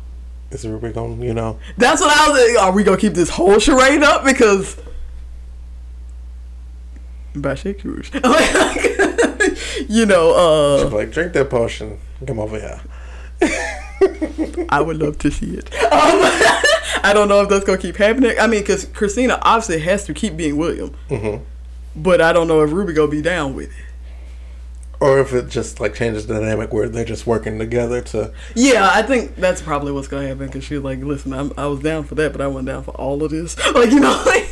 Is we gonna, you know, that's what I was. Like, are we gonna keep this whole charade up because? Bisexuals. you know, uh, like, drink that potion, come over here. I would love to see it. Um, I don't know if that's gonna keep happening. I mean, because Christina obviously has to keep being William, hmm but I don't know if Ruby gonna be down with it. Or if it just like changes the dynamic where they're just working together to. Yeah, I think that's probably what's gonna happen. Because she's like, "Listen, I'm, I was down for that, but I wasn't down for all of this. Like, you know, like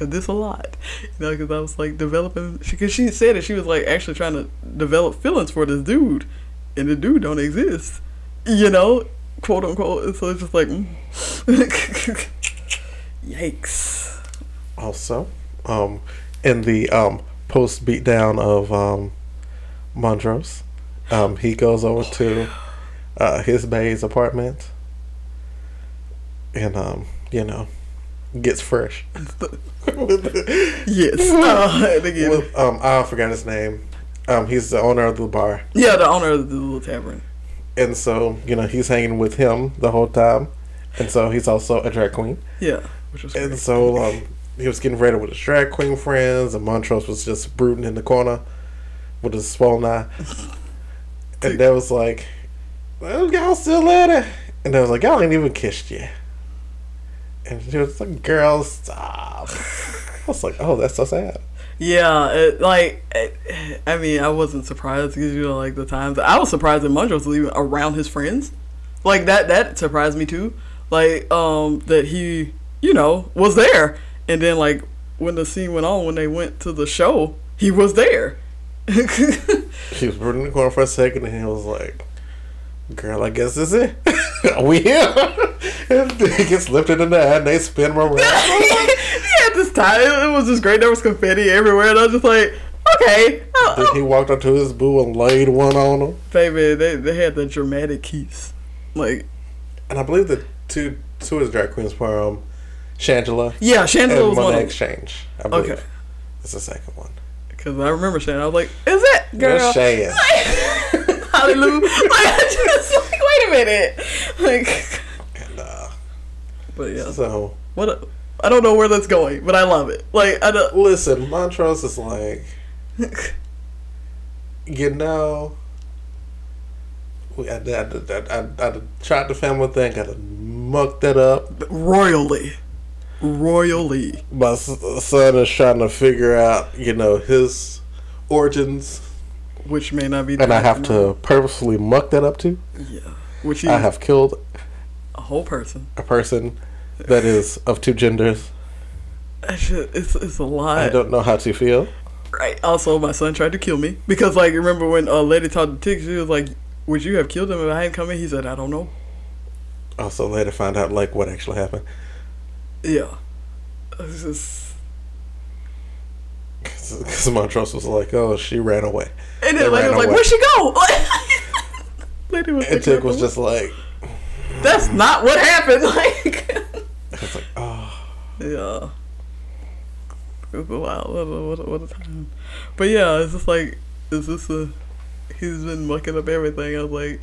because this a lot. You know, because I was like developing. Because she, said that she was like actually trying to develop feelings for this dude, and the dude don't exist. You know, quote unquote. So it's just like, mm. yikes. Also, um, in the um, post beatdown of um, Montrose, um, he goes over to uh, his bae's apartment and, um, you know, gets fresh. Yes. Uh, With, um, I forgot his name. Um, he's the owner of the bar. yeah, the owner of the little tavern. And so, you know, he's hanging with him the whole time. And so he's also a drag queen. Yeah, which was And great. so um, he was getting ready with his drag queen friends, and Montrose was just brooding in the corner with a swollen eye. and they was like, well, y'all still at it? And they was like, y'all ain't even kissed yet. And she was like, girl, stop. I was like, oh, that's so sad. Yeah, it, like it, I mean, I wasn't surprised because you know, like the times I was surprised that Montrose was even around his friends. Like that, that surprised me too. Like um, that he, you know, was there, and then like when the scene went on, when they went to the show, he was there. She was in the corner for a second, and he was like, girl, I guess this is it. we here. and he gets lifted in the air, and they spin around. yeah, this time it was just great. There was confetti everywhere, and I was just like, okay, oh, Then he walked up to his boo and laid one on him. baby, they they had the dramatic keys, like And I believe the two two of his drag queens were um, Shangela yeah, and was one Exchange. I believe. Okay. It's the second one. Because I remember Shannon. I was like, is it, girl? Just Shan. Hallelujah. like, I just like, wait a minute. Like, And, uh, but yeah. so, What a, I don't know where that's going, but I love it. Like, I don't. listen, Montrose is like, you know, we, I, I, I, I, I tried the family thing, got to muck that up. Royally. Royally. My son is trying to figure out, you know, his origins, Which may not be. and I have to purposefully muck that up too. Yeah. Which I have killed a whole person. a person that is of two genders. It's, it's a lot. I don't know how to feel. Right. Also, my son tried to kill me because, like, remember when uh, Leti talked to Tic? She was like, "Would you have killed him if I hadn't come in?" He said, "I don't know." Also, later find out like what actually happened. Yeah. It's just, Because Montrose was like, "Oh, she ran away," and then Leti was like, away. "Where'd she go?" Leti was and Tic was just like, "That's not what happened." Like, "It's like, oh, yeah. It was a a, what, a, what a time. But yeah, it's just like, is this a? He's been mucking up everything. I was like,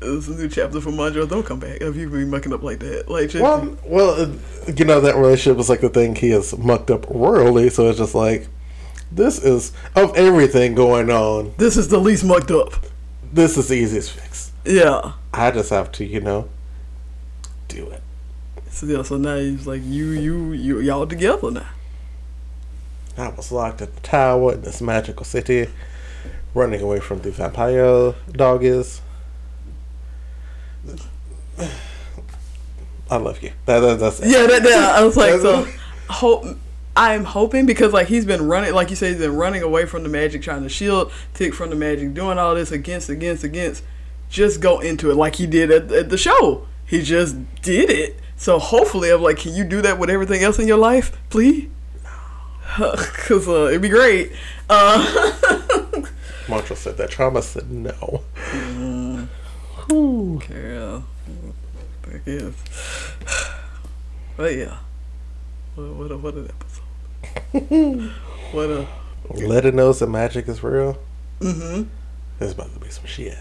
this is a new chapter for Montrose. Don't come back if you be mucking up like that. Like, just, well, well, uh, you know that relationship is like the thing he has mucked up royally. So it's just like, this is of everything going on. this is the least mucked up. This is the easiest fix. Yeah. I just have to, you know, do it. So yeah, so now he's like, you, you, you, y'all together now. I was locked at the tower in this magical city, running away from the vampire dog is. I love you. That, that, that's it. Yeah, that, that I was like, so hope I'm hoping because like he's been running, like you say, he's been running away from the magic, trying to shield Tick from the magic, doing all this against, against, against. Just go into it like he did at, at the show. He just did it. So hopefully, I'm like, can you do that with everything else in your life, please? Cause uh, it'd be great. Uh, Montrose said that. Trauma said no. Yeah, I guess. But yeah, what, what a what an episode. what a Let it knows that magic is real. mm-hmm. There's about to be some shit.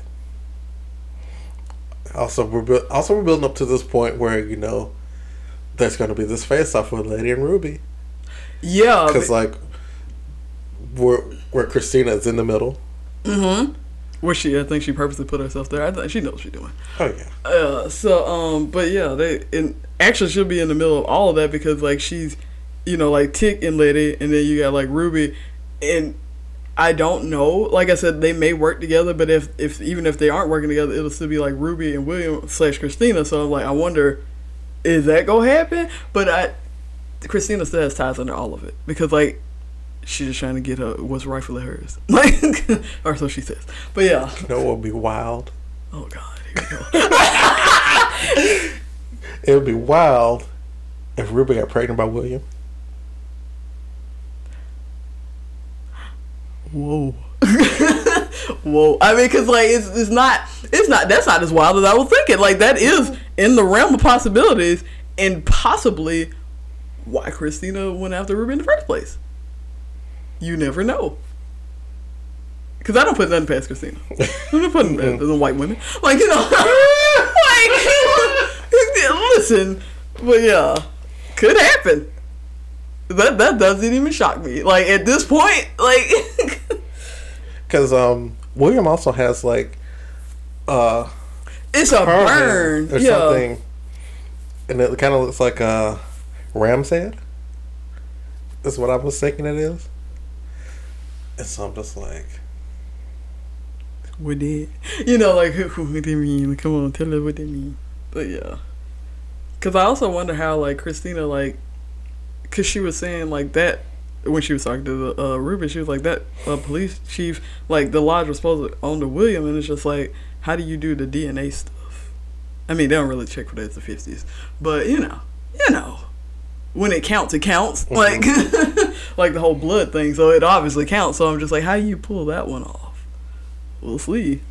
Also, we're bu- also we're building up to this point where you know there's going to be this face off with Leti and Ruby Yeah. because like where where Christina is in the middle. mm-hmm. Where she, I think she purposely put herself there. I think she knows what she's doing. Oh yeah, Uh, so, um, but yeah, they and actually she'll be in the middle of all of that because like she's, you know, like Tic and Leti, and then you got like Ruby, and I don't know. Like I said, they may work together, but if if even if they aren't working together, it'll still be like Ruby and William slash Christina. So I'm like, I wonder, is that gonna happen? But I, Christina still has ties under all of it because like. She's just trying to get her what's rightfully hers, like, or so she says. But yeah, you know what would be wild? oh god, here we go. It would be wild if Ruby got pregnant by William. Whoa. Whoa. I mean, because, like, it's, it's not, it's not, that's not as wild as I was thinking. Like, that is in the realm of possibilities and possibly why Christina went after Ruby in the first place. You never know. Because I don't put nothing past Christina. I'm not putting past the white women. Like, you know, like, listen, but yeah, could happen. That, that doesn't even shock me. Like, at this point, like, Because um, William also has like uh It's a burn. or yeah. something, and it kind of looks like a ram's head. Is what I was thinking it is. And so I'm just like, What did you know? Like what they mean? Come on, tell us what they mean. But yeah, because I also wonder how like Christina like, because she was saying like that when she was talking to the uh, Ruby, she was like that uh, police chief like the lodge was supposed to own the William, and it's just like how do you do the DNA stuff? I mean, they don't really check for that. It's the fifties, but you know, you know. When it counts, it counts. Like, like the whole blood thing. So it obviously counts. So I'm just like, how do you pull that one off? We'll see.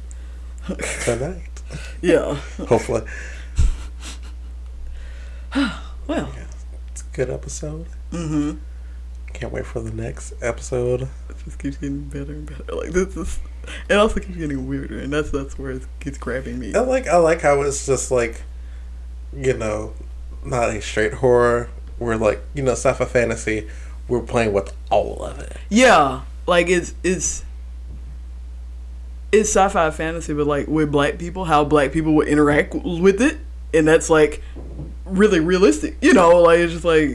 tonight. Yeah. Hopefully, Well. it's a good episode. Mm-hmm. Can't wait for the next episode. It just keeps getting better and better. Like this is. It also keeps getting weirder, and that's that's where it gets grabbing me. I like I like how it's just like, you know, not a straight horror. We're like you know sci-fi fantasy. We're playing with all of it. Yeah, like it's it's it's sci-fi fantasy, but like with black people, how black people would interact with it, and that's like really realistic. You know, like it's just like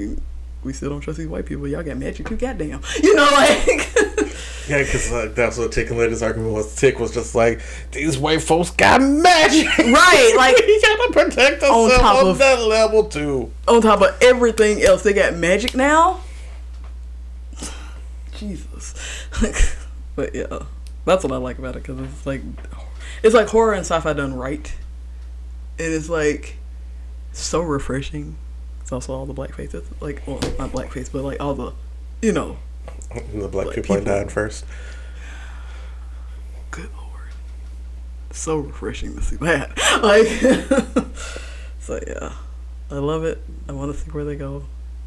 we still don't trust these white people. Y'all got magic too, goddamn. You know, like Yeah, because like, that's what Tic and Leti's argument was. Tic was just like, these white folks got magic. Right, like- you gotta protect On top on of- that level too. on top of everything else, they got magic now. Jesus, but yeah, that's what I like about it because it's like it's like horror and sci-fi done right, and it's like so refreshing. It's also all the black faces, like well, not blackface, but like all the, you know, And the black Black people, people. died first. good lord, so refreshing to see that. Like, so yeah, I love it. I want to see where they go.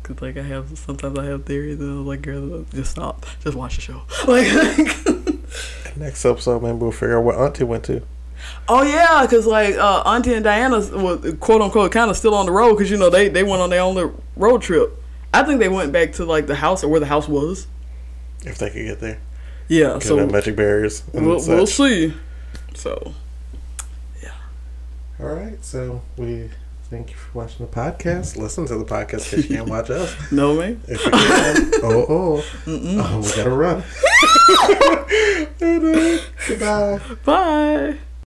Cause like I have sometimes I have theories and I'm like, girl, just stop, just watch the show. Like, Next episode, maybe we'll figure out what Auntie went to. oh yeah, cause like uh, Auntie and Diana was quote unquote kind of still on the road, cause you know they they went on their own little road trip. I think they went back to like the house or where the house was. If they could get there. Yeah, Because so magic barriers. We'll, we'll see. So Yeah. All right, so we thank you for watching the podcast. Listen to the podcast because you can't watch us. no man. If you can. oh, oh. Oh, we gotta run. Goodbye. Bye.